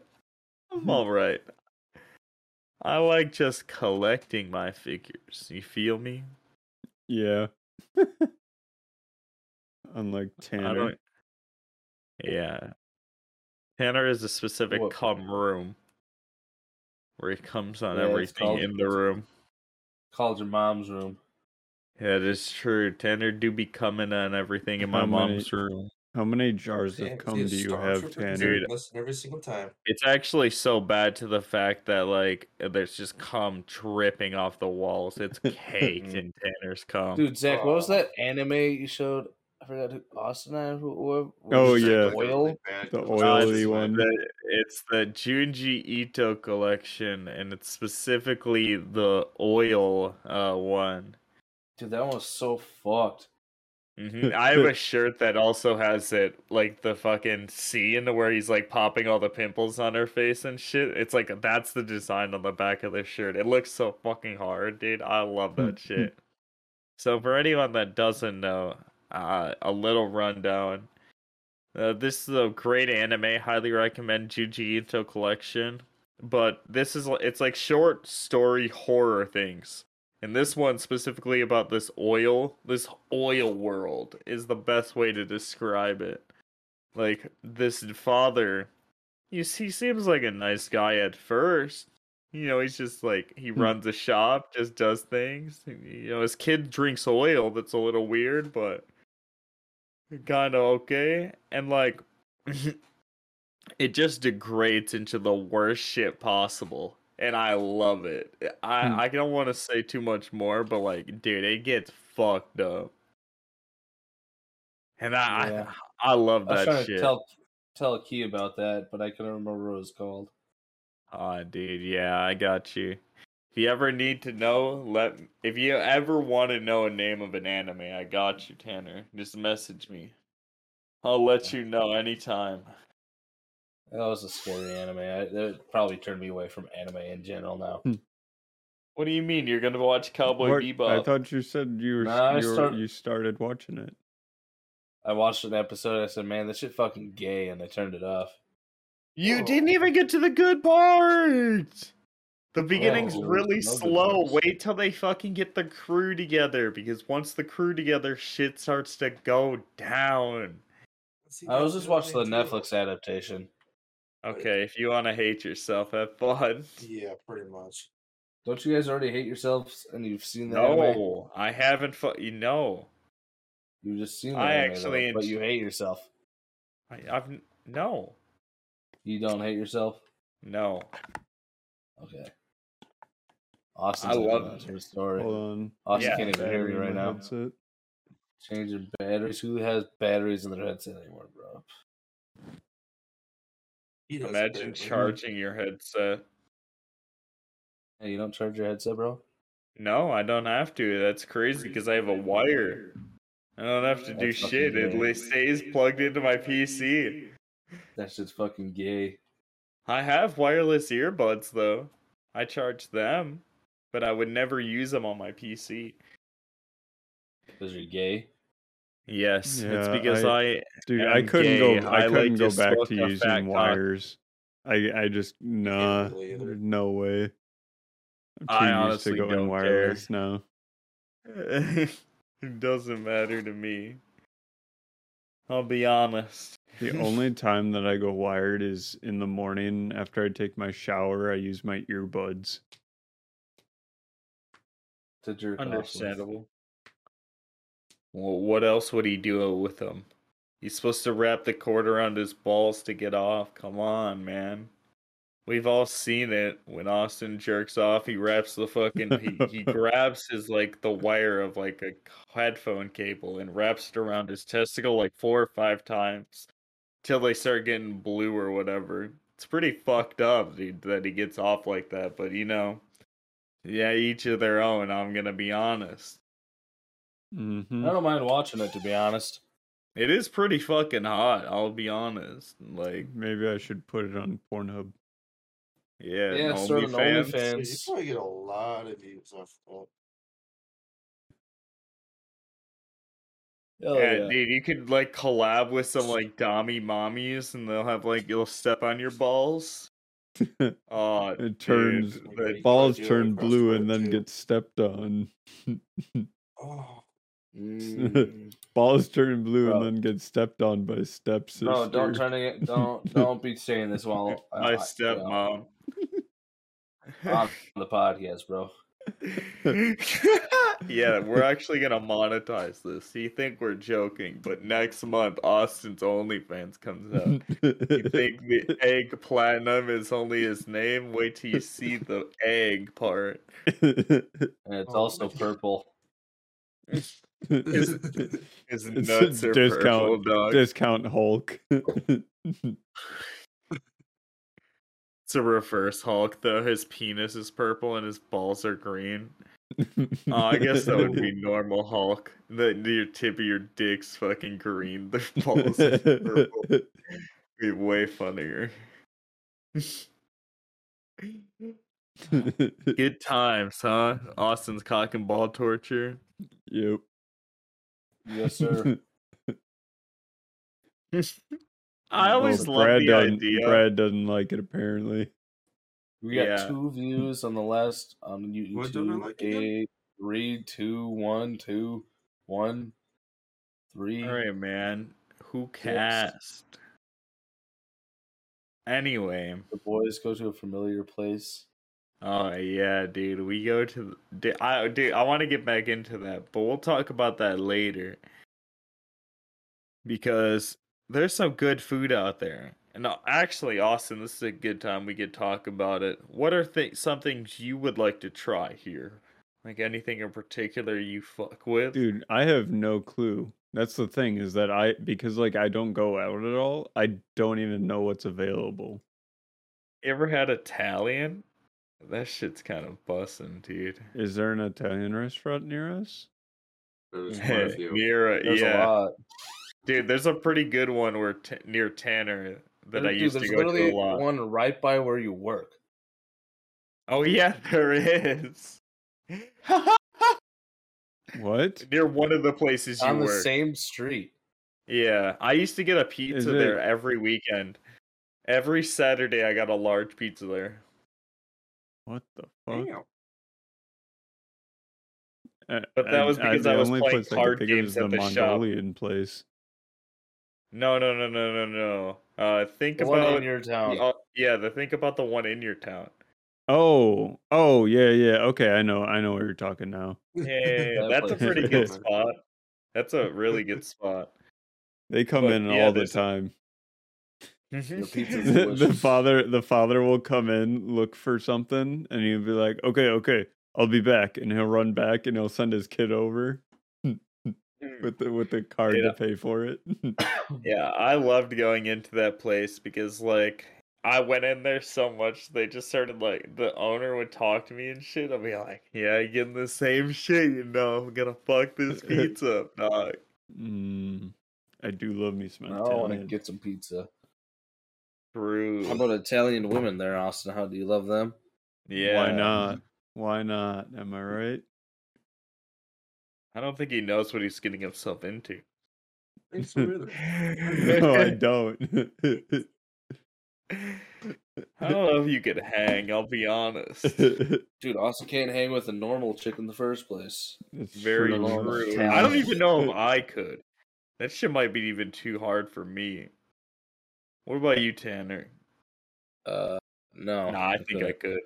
I'm Hmm. all right. I like just collecting my figures. You feel me? Yeah. Unlike Tanner. Don't. Yeah. Tanner is a specific What- cum room where he comes on Yeah, everything called- in the room. Called your mom's room. Yeah, that is true. Tanner do be coming on everything in my How many- mom's room. How many jars Damn, of cum do you have, Tanner? Dude. Every single time. It's actually so bad to the fact that like there's just cum dripping off the walls. It's caked in Tanner's cum. Dude, Zach, what was that anime you showed? I forgot who Austin and who, who, who Oh, was it, yeah. Oil? The Uh, oily it's one. the- it's the Junji Ito collection, and it's specifically the oil uh, one. Dude, that one was so fucked. hmm I have a shirt that also has it, like the fucking scene where he's like popping all the pimples on her face and shit. It's like that's the design on the back of the shirt. It looks so fucking hard, dude. I love that shit. So for anyone that doesn't know, uh, a little rundown. Uh, this is a great anime. Highly recommend Junji Ito collection. But this is it's like short story horror things. And this one specifically about this oil, this oil world is the best way to describe it. Like this father, you see, he seems like a nice guy at first. You know, he's just like he Hmm. runs a shop, just does things. You know, his kid drinks oil. That's a little weird, but kind of okay. And like, it just degrades into the worst shit possible, and I love it. I Hmm. I don't want to say too much more, but like, dude, it gets fucked up. And I Yeah. I, I love I was that trying shit. to tell tell a key about that, but I couldn't remember what it was called. Ah, dude, yeah, I got you. If you ever need to know, let if you ever want to know a name of an anime, I got you, Tanner. Just message me. I'll let you know anytime. That was a scary anime. I, that probably turned me away from anime in general now. Hmm. What do you mean you're gonna watch Cowboy What- Bebop? I thought you said you were, Nah, I you, were start- you started watching it. I watched an episode. I said, "Man, this shit fucking gay," and I turned it off. You Oh. didn't even get to the good part. The beginning's there was really slow. parts. Wait till they fucking get the crew together because once the crew together, shit starts to go down. See, I was just watching the anime too. Netflix adaptation. Okay, if you want to hate yourself, have fun. Yeah, pretty much. Don't you guys already hate yourselves and you've seen the anime? No, I haven't. Fu- you know, You've just seen the I anime, actually though, but you hate yourself. I, I've no, You don't hate yourself. no. Okay. Austin's I love- oh, at us story. Hold on. Austin Yeah. can't even hear me right my now. headset. Changing batteries. Who has batteries in their headset anymore, bro? Imagine charging your headset. Hey, you don't charge your headset, bro? No, I don't have to. That's crazy because I have a wire. I don't have to do That's fucking shit. It gay. li- stays plugged into my PC. That's just fucking gay. I have wireless earbuds though. I charge them, but I would never use them on my PC. Because you're gay. Yes, it's because I- I, Dude, I couldn't gay. go. I I couldn't like go back to a fat using cock. wires. I I just nah. really either. No way. I'm too I used honestly to going don't wireless now. it doesn't matter to me. I'll be honest. The only time that I go wired is in the morning after I take my shower. I use my earbuds. To jerk off. Understandable. Well, what else would he do with them? He's supposed to wrap the cord around his balls to get off. Come on, man. We've all seen it. When Austin jerks off, he wraps the fucking he, he grabs his like the wire of like a headphone cable and wraps it around his testicle like four or five times till they start getting blue or whatever. It's pretty fucked up dude, that he gets off like that, but you know, yeah, each of their own. I'm gonna be honest. hmm I don't mind watching it, to be honest. It is pretty fucking hot. I'll be honest. Like, Maybe I should put it on Pornhub. yeah, Yeah, start an OnlyFans. You probably get a lot of views off that. Hell yeah, yeah. dude, you could like collab with some like dommy mommies, and they'll have like you'll step on your balls. Oh, It turns dude, Like, balls turn blue and then too. get stepped on. Oh, Mm. balls turn blue Bro. and then get stepped on by stepsister. Bro, don't turn it. Don't don't be saying this while my I- stepmom. on the podcast, bro. Yeah, we're actually gonna monetize this. You think we're joking, but next month Austin's OnlyFans comes out. You think the egg platinum is only his name? Wait till you see the egg part. And it's Oh also purple. His It's a nuts are discount- purple, dog. Discount Hulk. It's a reverse Hulk, though. His penis is purple and his balls are green. Oh, I guess that would be normal Hulk. The your tip of your dick's fucking green. The balls are purple. Be way funnier. Good times, huh? Austin's cock and ball torture. yep. Yes, sir. I always Well, love Brad the doesn't, idea. Brad doesn't like it apparently. We got Yeah. two views on the last on What don't I YouTube. like? Eight, three, two, one, two, one, three. All right, man. Who Six. cast? Anyway, The boys go to a familiar place. oh yeah, dude. We go to. the- Dude, I dude, I want to get back into that, but we'll talk about that later. Because there's some good food out there, and uh, actually, Austin, this is a good time we could talk about it. What are th- some things you would like to try here? Like anything in particular you fuck with? Dude, I have no clue. That's the thing is that I because like I don't go out at all. I don't even know what's available. Ever had Italian? That shit's kind of bussin', dude. Is there an Italian restaurant near us? there's quite a Hey, few. near a- There's yeah, a lot. Dude. There's a pretty good one where t- near Tanner that I Dude, used to there's go to a lot. one right by where you work. Oh yeah, there is. What? near one of the places you on the work. same street. Yeah, I used to get a pizza Is there every weekend. Every Saturday, I got a large pizza there. What the fuck? Damn. But that was because I the was only playing place card games is the at the shop. Place. No, no, no, no, no, no. Uh, think The one about in your town. the- uh, yeah, the think about the one in your town. Oh, oh yeah, yeah. Okay, I know, I know what you're talking now. Yeah, yeah, yeah, That that's a pretty good spot. That's a really good spot. They come But, in yeah, all the time. The, the father, the father will come in, look for something, and he'll be like, "Okay, okay, I'll be back," and he'll run back and he'll send his kid over with the with the card Yeah. to pay for it. Yeah, I loved going into that place because like I went in there so much they just started like the owner would talk to me and shit. I'll be like, "Yeah, I getting the same shit, you know. I'm gonna fuck this pizza up, dog." Mm, I do love me some I want to Italian. get some pizza. True. How about Italian women there, Austin? How do you love them? yeah. Why not? Why not? Am I right? I don't think he knows what he's getting himself into. think so no, I don't. I don't know if you could hang. I'll be honest. Dude, Austin can't hang with a normal chick in the first place. It's Very true. Normal true. I don't even know if I could. That shit might be even too hard for me. What about you, Tanner? Uh, no. nah, I think I couldn't. could.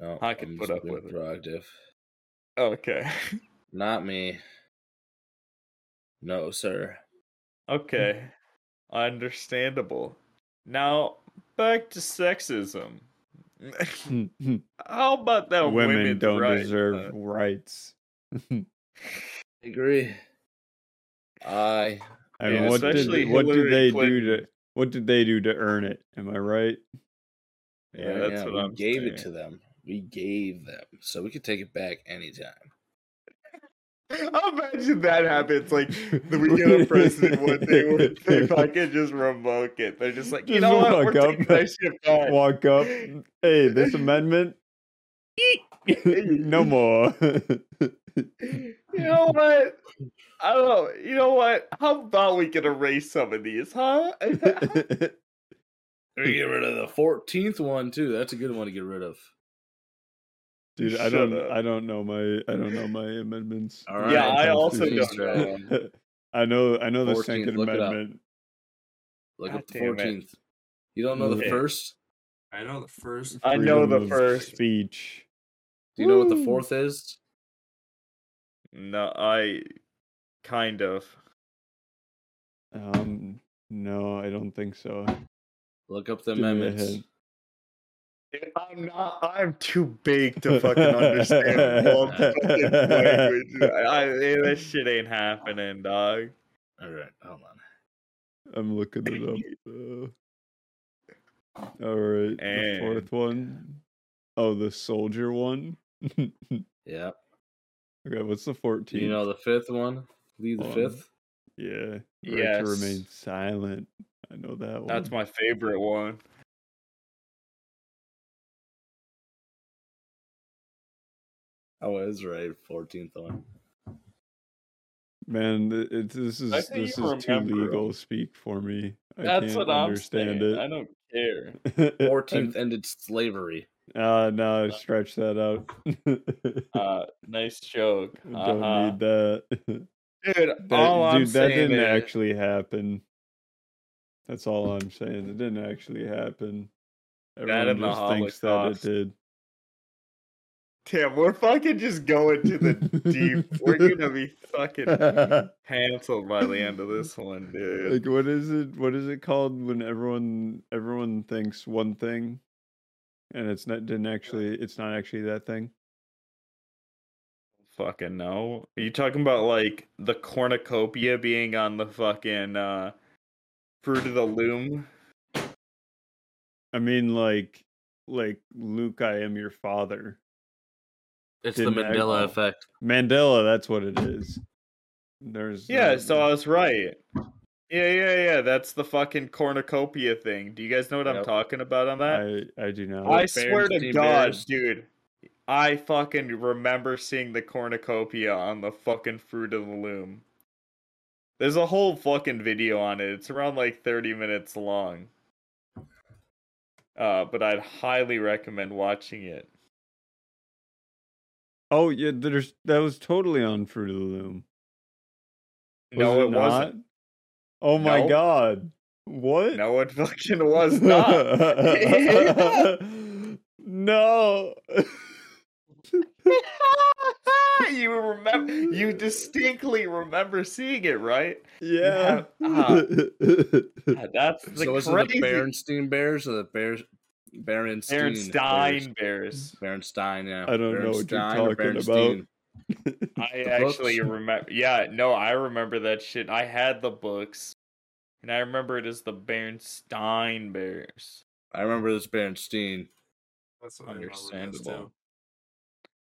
No, I could I'm put up being with it. proactive. Okay. Not me. No, sir. Okay. Understandable. Now, back to sexism. How about that Women don't uh, rights, deserve huh? rights. I agree. I I Yeah, mean, what did especially what did they do to what did they do to earn it? Am I right? Yeah, right that's now, what I'm gave it to them. We gave them, so we could take it back anytime. I'll imagine that happens. Like the we get a president one day where they fucking just revoke it. They're just like, you Just know what? We're up, taking that shit back. Walk up. Hey, this amendment. no more. You know what? I don't know. You know what? How about we can erase some of these, huh? We get rid of the fourteenth one too. That's a good one to get rid of. Dude, I don't up. I don't know my I don't know my amendments. All Yeah, I also don't know. I know I know the 14th, second look it up. amendment. Look God up the fourteenth. You don't know the first? I know the first. I know the first. speech. Do you know what the fourth is? No, I kind of. Um no, I don't think so. Look up the Give amendments. Hint. I'm not. I'm too big to fucking understand all the fucking language. I, I, this shit ain't happening, dog. All right, hold on. I'm looking it up. Uh, all right, the fourth one. Oh, the soldier one. Yep. Okay, what's the Do 14th? you know the fifth one? Leave the Um, fifth. yeah, right Yes. to remain silent. I know that one. That's my favorite one. I was right. Fourteenth one. man. th- It's this is this is too legal legal 'em. speak for me. I That's can't what I'm understand saying. it. I don't care. Fourteenth ended slavery. Uh, no, stretch that out. Uh, nice joke. Don't Uh-huh. need that. Dude, That- all I'm dude, that saying didn't is, actually happen. That's all I'm saying. It didn't actually happen. That Everyone and the just thinks that it did. Tim, we're fucking just going to the deep. We're gonna be fucking canceled by the end of this one, dude. like what is it? What is it called when everyone everyone thinks one thing, and it's not didn't actually it's not actually that thing. Fucking no. Are you talking about like the cornucopia being on the fucking uh fruit of the loom? I mean, like like Luke, I am your father. It's the Mandela effect. Mandela, that's what it is. There's Yeah, uh, so I was right. Yeah, yeah, yeah. That's the fucking cornucopia thing. Do you guys know what I'm talking about on that? I I do not. I Bears, swear to God, Bears. dude. I fucking remember seeing the cornucopia on the fucking fruit of the loom. There's a whole fucking video on it. It's around like 30 minutes long. Uh, but I'd highly recommend watching it. Oh yeah, there's that was totally on Fruit of the Loom. Was no, it, it, wasn't. Oh my No. god. What? No, it fucking was not. no. you remember? You distinctly remember seeing it, right? yeah. ah. That's the so is it crazy the Berenstein Bears or the Bears? Berenstein. Berenstein Bears. Berenstein, yeah. I don't know what you're talking Berenstein. I actually books? remember. Yeah, no, I remember that shit. I had the books. and I remember it as the Bernstein Bears. I remember this Bernstein. That's what I remember this too. Understandable.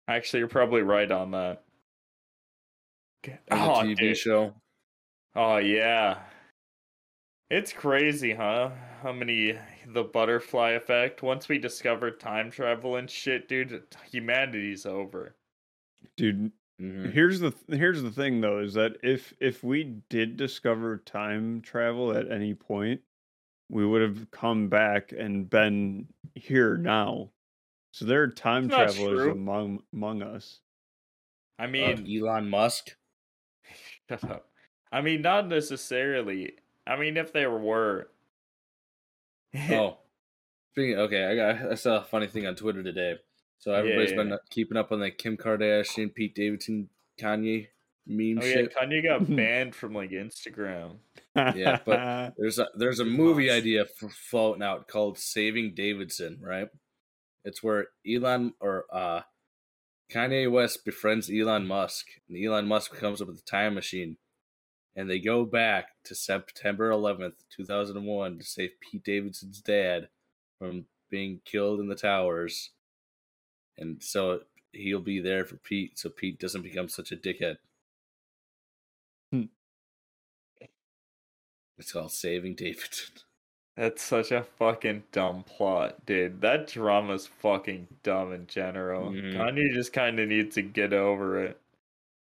Actually, you're probably right on that. And Oh, the TV dude. show. Oh yeah. It's crazy, huh? How many the butterfly effect. Once we discovered time travel and shit, dude, humanity's over. Dude, Mhm. here's the th- here's the thing though is that if if we did discover time travel at any point, we would have come back and been here now. So there are time It's travelers true. among among us. I Uh, mean, Elon Musk. shut up. I mean, not necessarily. I mean, if there were. Oh. Okay, I got. I saw a funny thing on Twitter today. So Yeah, everybody's yeah, been yeah. keeping up on the Kim Kardashian, Pete Davidson, Kanye meme Oh yeah. Kanye got banned from like Instagram. Yeah, but- There's a there's a movie idea for floating out called Saving Davidson, right? It's where Elon or uh Kanye West befriends Elon Musk, and Elon Musk comes up with a time machine, and they go back to September 11th, 2001, to save Pete Davidson's dad from being killed in the towers, and so he'll be there for Pete, so Pete doesn't become such a dickhead. Hmm. It's called Saving Davidson. That's such a fucking dumb plot, dude. That drama's fucking dumb in general. Mhm. Kanye just kind of needs to get over it.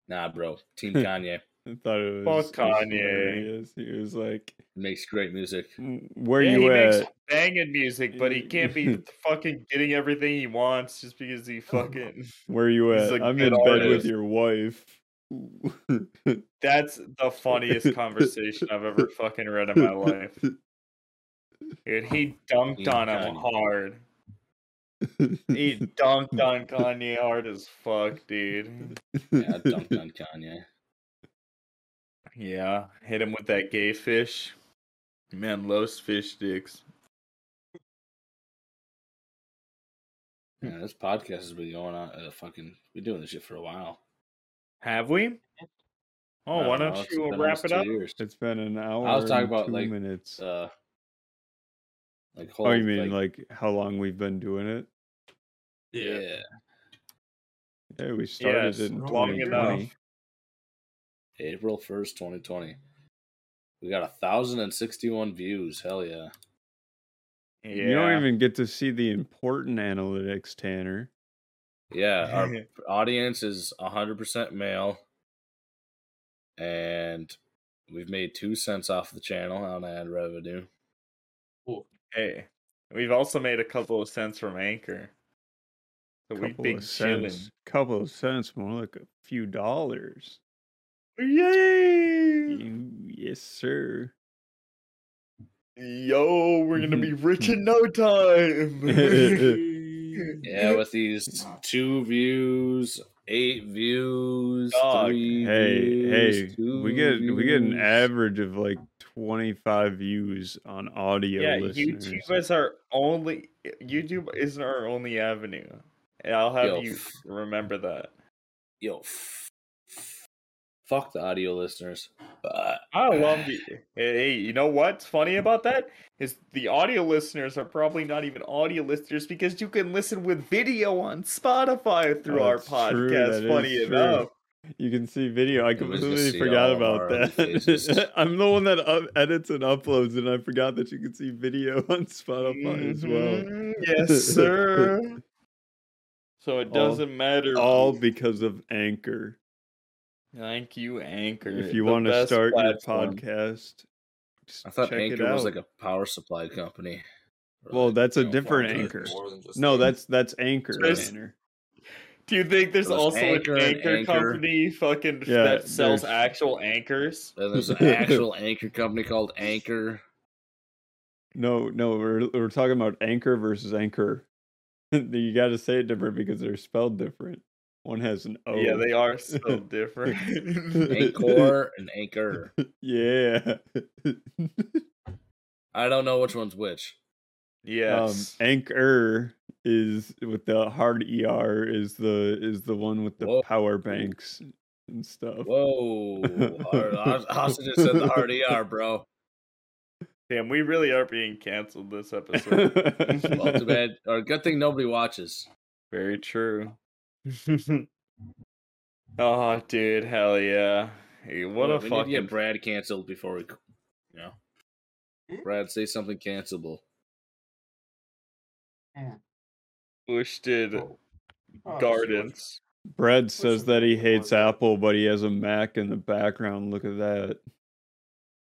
Nah, bro. Team Kanye I thought it was it was Kanye. hilarious. He was like, makes great music. Mm, "Where yeah, you he at?" makes banging music, but he can't be fucking getting everything he wants just because he fucking. Where you He's at? a I'm good in bed with your wife. That's the funniest conversation I've ever fucking read in my life. Dude, he dunked Yeah, on him hard. He dunked on Kanye hard as fuck, dude. Yeah, I dunked on Kanye. Yeah, hit him with that gay fish. Man, loves fish sticks. Yeah, this podcast has been going on. Uh, fucking, been doing this shit for a while. Have we? Oh, why don't it's you wrap it up? years. It's been an hour. I was talking and about, two like, minutes. Uh, like oh, you mean like, how long we've been doing it? Yeah. yeah, Yeah, we started Yes, in long 2020. enough. April first, twenty twenty. We got a thousand and sixty-one views. Hell yeah! Yeah. You don't even get to see the important analytics, Tanner. Yeah, our audience is hundred percent male, and we've made two cents off the channel on ad revenue. Cool. Hey, we've also made a couple of cents from Anchor. So we've Couple been of chilling. cents. Couple of cents, more like a few dollars. Yay! Yes, sir. Yo, we're gonna be rich in no time. Yeah, with these two views, eight views, Dog. three Hey, views, hey, two we get we get an average of like twenty five views on audio yeah, listeners. YouTube is our only. YouTube isn't our only avenue. I'll have Yo, you f- remember that. Yo, f- f- fuck the audio listeners. Uh, I love the. Hey, you know what's funny about that is the audio listeners are probably not even audio listeners because you can listen with video on Spotify through Oh, our that's true, podcast. that is funny true. enough. You can see video. I completely forgot about that. I'm the one that up- edits and uploads, and I forgot that you can see video on Spotify as well. Mhm, Yes, sir. so it doesn't matter. All because of Anchor. Thank you, Anchor. If you want to start platform. your podcast, I thought check it Anchor was like a power supply company. Or Well, like, that's a know, different Anchor. business. More than just No, that. that's that's Anchor, There's- Do you think there's There's also Anchor an anchor, Anchor. company fucking Yeah, that sells there's- actual anchors? And there's an actual anchor company called Anchor. No, no, we're we're talking about Anchor versus Anchor. you got to say it different because they're spelled different. One has an O. Yeah, they are so different. Anchor and Anchor. yeah. I don't know which one's which. yes. Um, Anker is with the hard er is the is the one with the Whoa. power banks and stuff. Whoa. Hard- Hostage said the hard ER, bro. Damn, we really are being canceled this episode. Well, too bad. Or good thing nobody watches. Very true. oh, dude, hell yeah! Hey, what a we need to fucking get Brad canceled before we, you know. Hmm? Brad, say something cancelable. Bush did Oh. Oh, gardens. Brad says that he hates one Apple, but he has a Mac in the background. Look at that.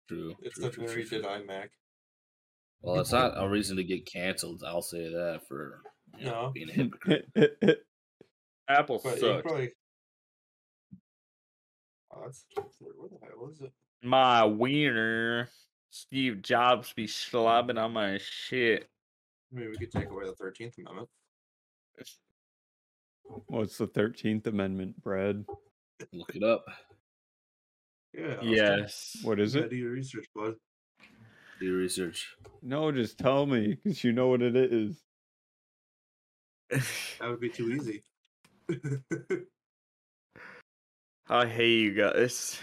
True. It's true, the true, very true, did true. iMac. Well, it's not a reason to get canceled. I'll say that for you know, No. being a hypocrite. Apple But you sucks. probably. Oh, that's where the hell is it? My wiener. Steve Jobs be slobbing on my shit. Maybe we could take away the Thirteenth Amendment. What's the Thirteenth Amendment, Brad? Look it up. Yeah. Austin. Yes. What is You it? Do your research, bud. Do your research. No, just tell me, because you know what it is. That would be too easy. I hear you guys.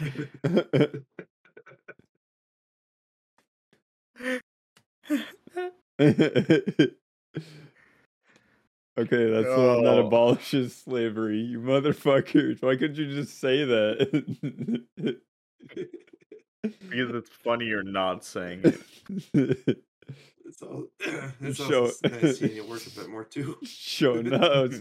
Okay, that's the one that abolishes slavery. You motherfuckers. Why couldn't you just say that? because it's funny you're not saying it. it's all. It's Show- also nice seeing you work a bit more too. showing us,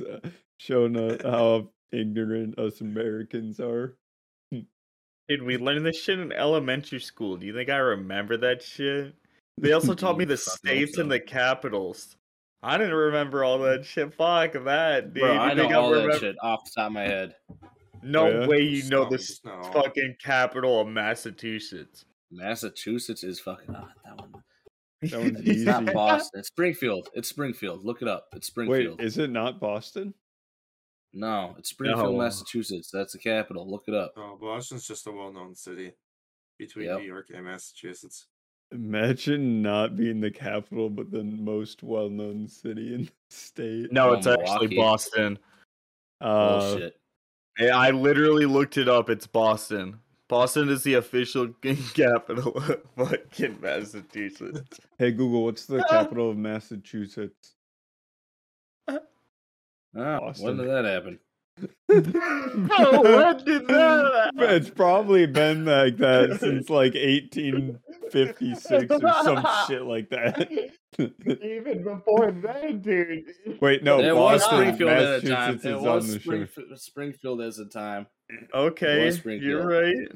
showing us how ignorant us Americans are. Dude, we learned this shit in elementary school. Do you think I remember that shit? They also taught me the Fuck, I hope states and the capitals. I didn't remember all that shit. Fuck that, dude. Bro, I know think all that remem- shit off the top of my head. No Oh, yeah? way you know the Snow, s- snow. fucking capital of Massachusetts. Massachusetts is fucking ah, that one. That one's It's not Boston. It's Springfield. It's Springfield. Look it up. It's Springfield. Wait, is it not Boston? no, it's Springfield, No. Massachusetts. That's the capital. Look it up. Oh, Boston's just a well-known city between Yep. New York and Massachusetts. Imagine not being the capital, but the most well-known city in the state. No, Oh, it's actually Milwaukee. Boston. uh, Bullshit. Yeah, I literally looked it up. It's Boston. Boston is the official capital of fucking Massachusetts. Hey Google, what's the capital of Massachusetts? Ah, when did that happen? oh, when did that happen? It's probably been like that since like 1856 or some shit like that. Even before then, dude. Wait, no, it was Boston, Springfield at the time. Massachusetts It is was on the Springfield, Springfield as a time. Okay, you're right.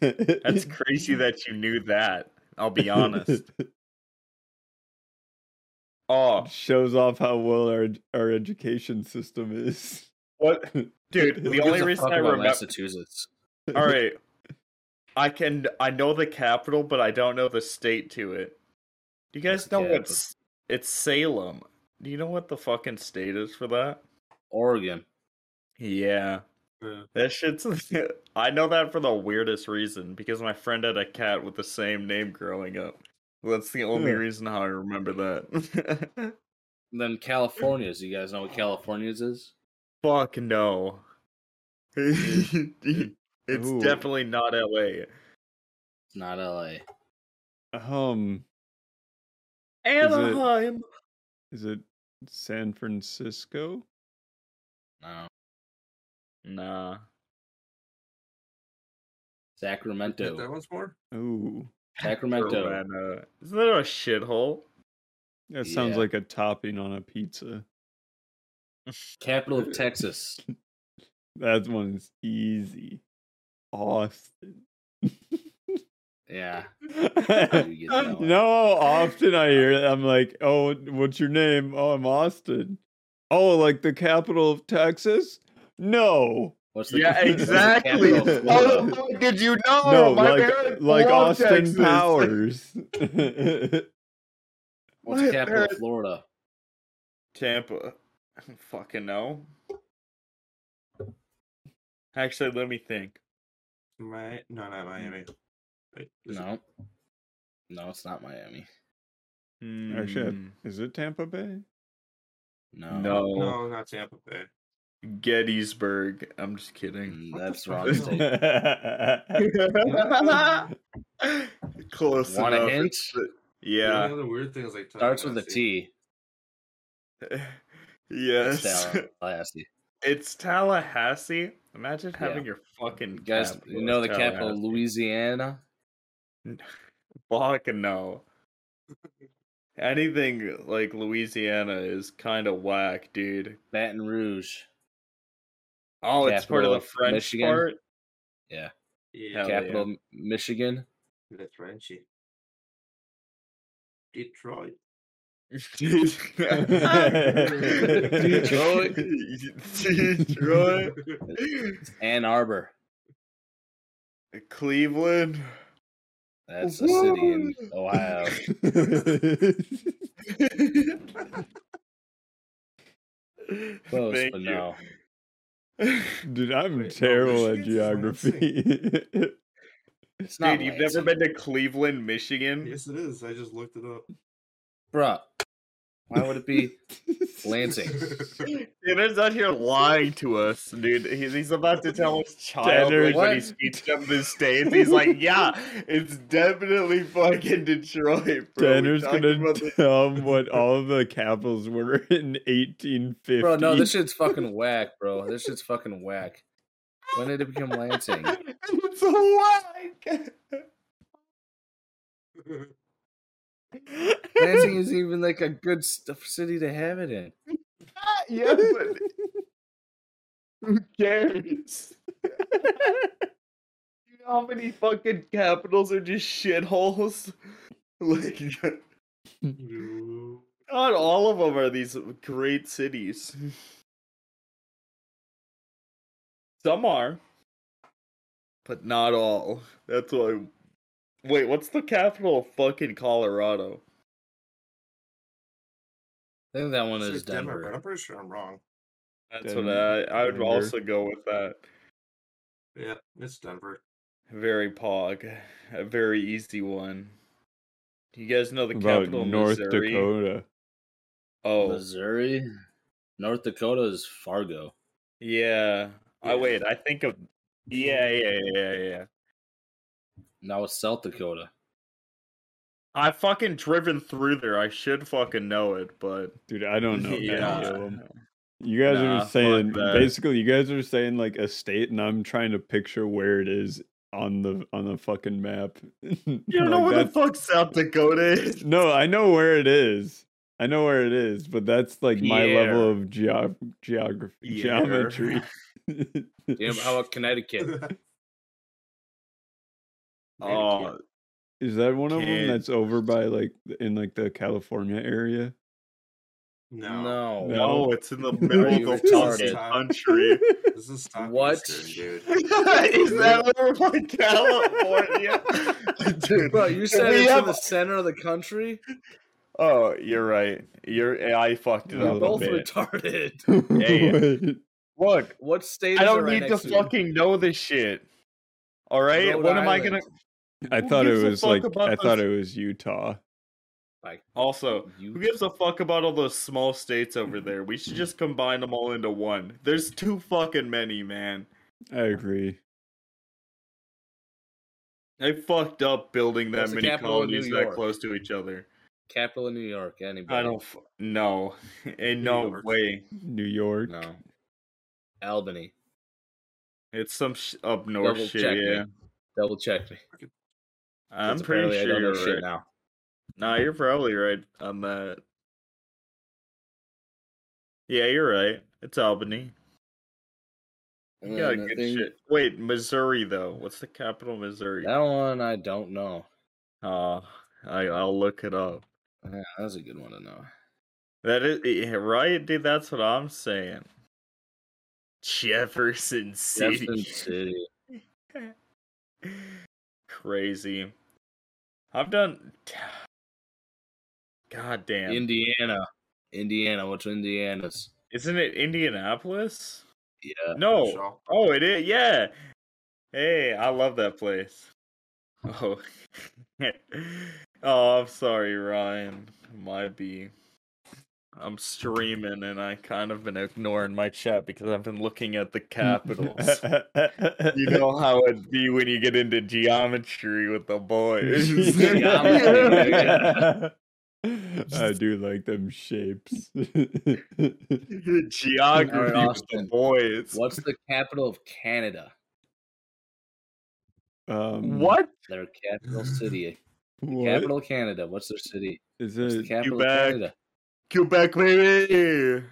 That's crazy that you knew that. I'll be honest. Oh, Shows off how well our our education system is. what, dude? The only reason I remember. Massachusetts. All right, I can. I know the capital, but I don't know the state to it. Do you guys know what's? It's Salem. Do you know what the fucking state is for that? Oregon. Yeah. Yeah. That shit's. I know that for the weirdest reason because my friend had a cat with the same name growing up. That's the only Huh. reason how I remember that. And then California's. You guys know what California's is? Fuck no. it's Ooh. definitely not LA. It's not LA. Um, Anaheim. is it San Francisco? No. Nah. Hit Sacramento. that once more. Ooh, Sacramento. Savannah. Isn't that a shithole? that sounds like a topping on a pizza. Capital of Texas. That one's easy. Austin. Yeah. you get that one. know often I hear it? I'm like, oh, what's your name? Oh, I'm Austin. Oh, like the capital of Texas? No. What's the Yeah, what's the exactly. capital How the fuck did you know? no, Oh, My like like Austin Texas. Powers. What's the My capital of Florida? Tampa. I don't fucking know. Actually, let me think. My no, not Miami. Wait, is it- No. No, it's not Miami. Actually, Hmm, is it Tampa Bay? No. no. No, not Tampa Bay. Gettysburg. I'm just kidding. Mm, That's wrong state. Close Want a enough. hint? It's the- The yeah. other weird thing is like Starts with a T. Tallahassee. Yes. It's Tallahassee. It's Tallahassee. Imagine having Yeah. your fucking You guys, capital you know the capital, of Louisiana. Fuck no. Anything like Louisiana is kind of whack, dude. Baton Rouge. Oh, it's part of the French Michigan. part. Yeah. Yeah, Hell yeah. Capital Michigan. the Frenchy. Detroit. Detroit. Detroit. Ann Arbor. Cleveland. That's a city in Ohio. Close, Thank but you. no. Dude, I'm Wait, no, terrible at geography. Dude, you've never been to Cleveland, Michigan? Yes, it is. I just looked it up. Bruh. Why would it be Lansing? Tanner's out here lying to us, dude. He's, he's about to tell us child when he What? speaks to the states. He's like, "Yeah, it's definitely fucking Detroit, bro." We're Tanner's gonna tell him what all the capitals were in 1850. Bro, no, this shit's fucking whack, bro. This shit's fucking whack. When did it become Lansing? it's a whack. Lansing isn't even like a good st- city to have it in. yeah, but who cares? you know how many fucking capitals are just shitholes? Like, not all of them are these great cities. Some are, but not all. That's why. Wait, what's the capital of fucking Colorado? I think that one Say is but Denver. I'm pretty sure I'm wrong. That's Den- what I. I would Denver. also go with that. Yeah, it's Denver. Very pog. A very easy one. Do you guys know the about capital of North Missouri? Dakota. Oh, Missouri? North Dakota is Fargo. yeah. Oh Yeah. wait, I think of. Yeah, yeah, yeah, yeah. Now it's South Dakota. I've fucking driven through there. I should fucking know it, but Dude, I don't know yeah. any of them. You guys Nah, are saying basically you guys are saying like a state and I'm trying to picture where it is on the on the fucking map. You don't know where the fuck South Dakota is? No, I know where it is. I know where it is, but that's like my Pierre. level of geo- geography Pierre. geometry. Yeah, how about Connecticut? Oh, is that one of them that's over by like in like the California area? no. No. No. no, it's in the middle of the country. This is Stockton, What? is dude. that over by California? Dude, Bro, you said we it's have- in the center of the country? Oh, you're right. You're. Eh, I fucked it You're up. Both a bit. retarded. yeah. Wait. Look, What state I don't right need to next fucking know this shit. All right, Rhode what am I gonna? I Who thought it was like about I thought it was Utah. Like, Also, you who gives a fuck about all those small states over there? We should just combine them all into one. There's too fucking many, man. I agree. They fucked up building that What's the many capital colonies that close to each other. capital of New York? Anybody? I don't. F- no, in no York. way. New York. No. Albany. It's some sh- up north Double shit. check me. Yeah, Double check me. I'm pretty sure you're shit right. now. Nah, you're probably right on that. Yeah, you're right. It's Albany. You got And I good think shit. Wait, Missouri though. What's the capital of Missouri? That one I don't know. Oh, I I'll look it up. Yeah, that's a good one to know. That is yeah, right, dude. That's what I'm saying. Jefferson City. Jefferson City. Crazy. I've done. God damn. Indiana. Indiana. What's Indiana's? Isn't it Indianapolis? Yeah. No. Shaw. Oh, it is. Yeah. Hey, I love that place. Oh. oh, I'm sorry, Ryan. Might be. I'm streaming and I kind of been ignoring my chat because I've been looking at the capitals. you know how it'd be when you get into geometry with the boys. I do like them shapes. Geography Alright, with the boys. What's the capital of Canada? um, What? Their capital city. What? Capital of Canada. What's their city? Is What's the it? capital Quebec. Of Canada? Quebec, baby.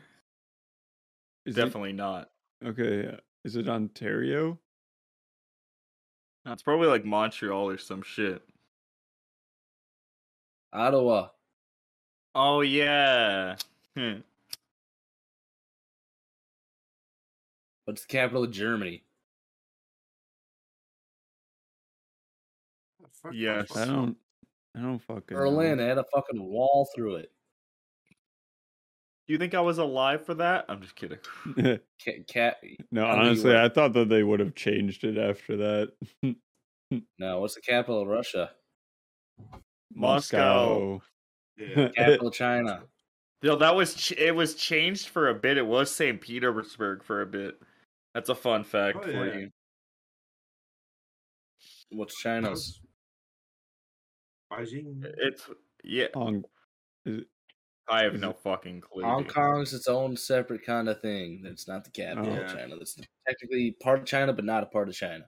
Is Definitely not. Okay. Is it Ontario? That's probably like Montreal or some shit. Ottawa. Oh yeah. Hmm. What's the capital of Germany? Yes. I don't. I don't fucking. know. Berlin. It had a fucking wall through it. Do you think I was alive for that? I'm just kidding. Cat. cat no, I honestly. I thought that they would have changed it after that. no, what's the capital of Russia? Moscow. Yeah. Capital of China. Yo, that was ch- it was changed for a bit. It was St. Petersburg for a bit. That's a fun fact Oh, for yeah. you. What's China's? Beijing. It's yeah. Hong. Is it, I have no fucking clue. Hong dude. Kong's its own separate kind of thing. That's not the capital Oh. of China. That's technically part of China, but not a part of China.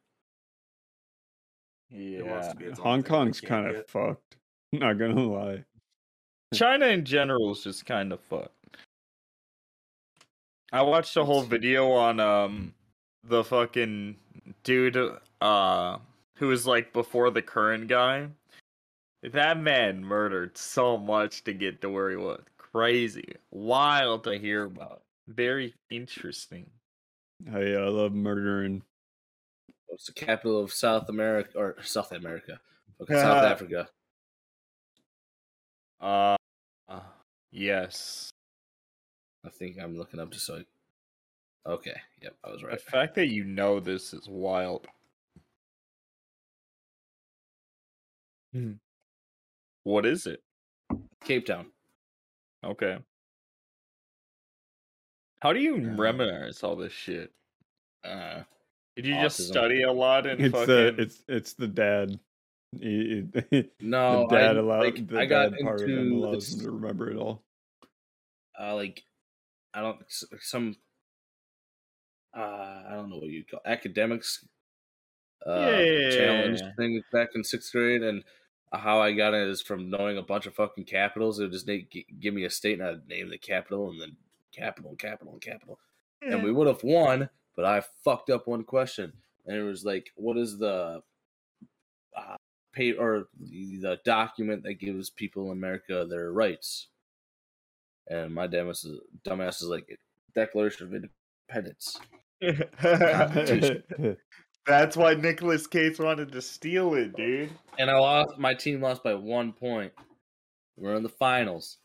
It wants Yeah. to be Hong Kong's kind of fucked. Not gonna lie. China in general is just kind of fucked. I watched a whole video on um the fucking dude uh who was like before the current guy. That man murdered so much to get to where he was. Crazy. Wild to hear about. Very interesting. Hey, I love murdering. What's the capital of South America or South America? Okay, South Africa. Uh, uh yes. I think I'm looking up just so. I... Okay. Yep, I was right. The fact that you know this is wild. What is it? Cape Town. Okay. How do you Uh, memorize all this shit? Uh, Did you just autism. study a lot and It's fucking? the it's it's the dad. He- he- no, the dad I, allowed like, the I got dad part of him into allows him to remember it all. uh, like I don't s- some uh I don't know what you call academics uh challenge yeah. thing back in sixth grade and how I got it is from knowing a bunch of fucking capitals. It would just give me a state and I'd name the capital and then capital and capital and capital. And we would have won, but I fucked up one question. And it was like, what is the uh, pay or the, the document that gives people in America their rights? And my dumbass is, dumbass is like, Declaration of Independence. That's why Nicolas Cage wanted to steal it, dude. And I lost. My team lost by one point. We're in the finals,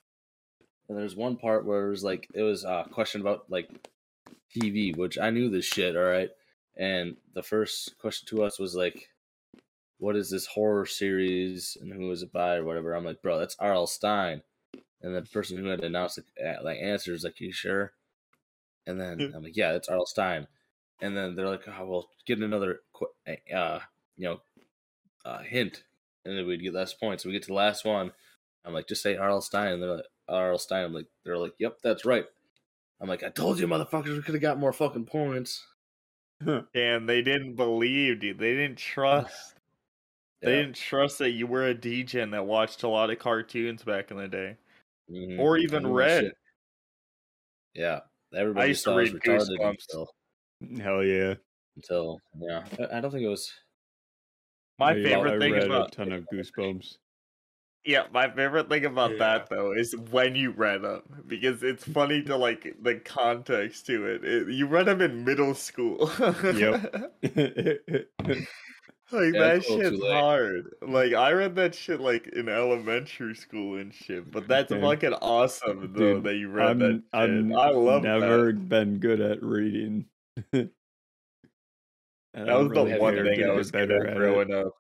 and there's one part where it was like it was a question about like TV, which I knew this shit. All right, and the first question to us was like, "What is this horror series and who is it by or whatever?" I'm like, "Bro, that's R.L. Stine," and the person who had announced the like answers like, "You sure?" And then hmm. I'm like, "Yeah, that's R.L. Stine." And then they're like, "Oh, well, get another, uh, you know, uh, hint." and then we'd get less points. We get to the last one. I'm like, just say R.L. Stine. And they're like, R.L. Stine. I'm like, they're like, yep, that's right. I'm like, I told you, motherfuckers, we could have got more fucking points. And they didn't believe, dude. They didn't trust. They Yeah. didn't trust that you were a degen that watched a lot of cartoons back in the day, Mhm. or even read. shit. Yeah, everybody used to thought I was read Goosebumps. until, Hell yeah! until yeah. I- I don't think it was. My I- favorite I thing read about a ton of Goosebumps. Yeah, my favorite thing about Yeah. that though is when you read them because it's funny to like the context to it. it you read them in middle school. Yep. like Yeah, that it's a little shit's hard. Like I read that shit like in elementary school and shit. But that's Dude. fucking awesome though Dude, that you read I'm, that. Shit. I'm I love never that. been good at reading. And That I'm was the one thing to I get was good better at growing up.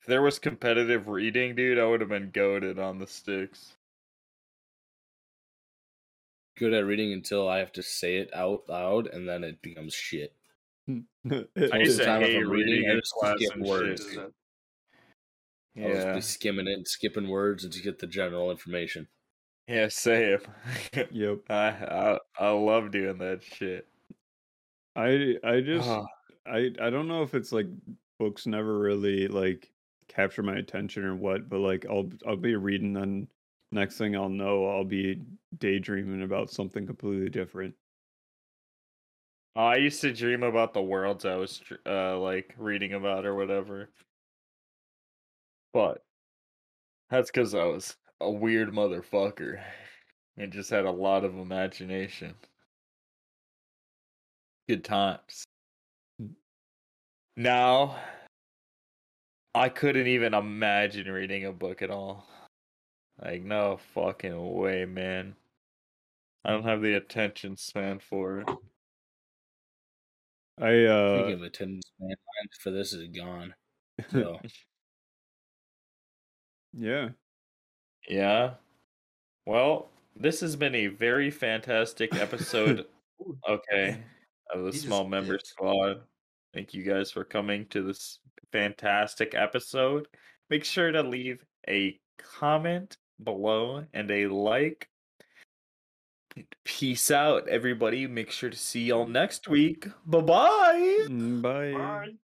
If there was competitive reading, dude, I would have been goaded on the sticks. good at reading until I have to say it out loud, and then it becomes shit. Hmm. I Most used of the to time, if hate reading, reading I just class skip words. shit. Is that- I'll just Yeah, be skimming it, and skipping words, and to get the general information. Yeah, same. Yep. I, I I love doing that shit. I I just. I I don't know if it's like books never really like capture my attention or what, but like I'll I'll be reading and next thing I'll know I'll be daydreaming about something completely different. I used to dream about the worlds I was uh like reading about or whatever. But that's because I was a weird motherfucker and just had a lot of imagination. Good times. Now, I couldn't even imagine reading a book at all. Like, no fucking way, man. I don't have the attention span for it. I uh Speaking of attendance, man, for this is gone. So yeah. Yeah. Well, this has been a very fantastic episode. Okay, of the He small member dipped. squad. Thank you guys for coming to this fantastic episode. Make sure to leave a comment below and a like. Peace out, everybody. Make sure to see y'all next week. Bye bye. Mm, Bye. Bye.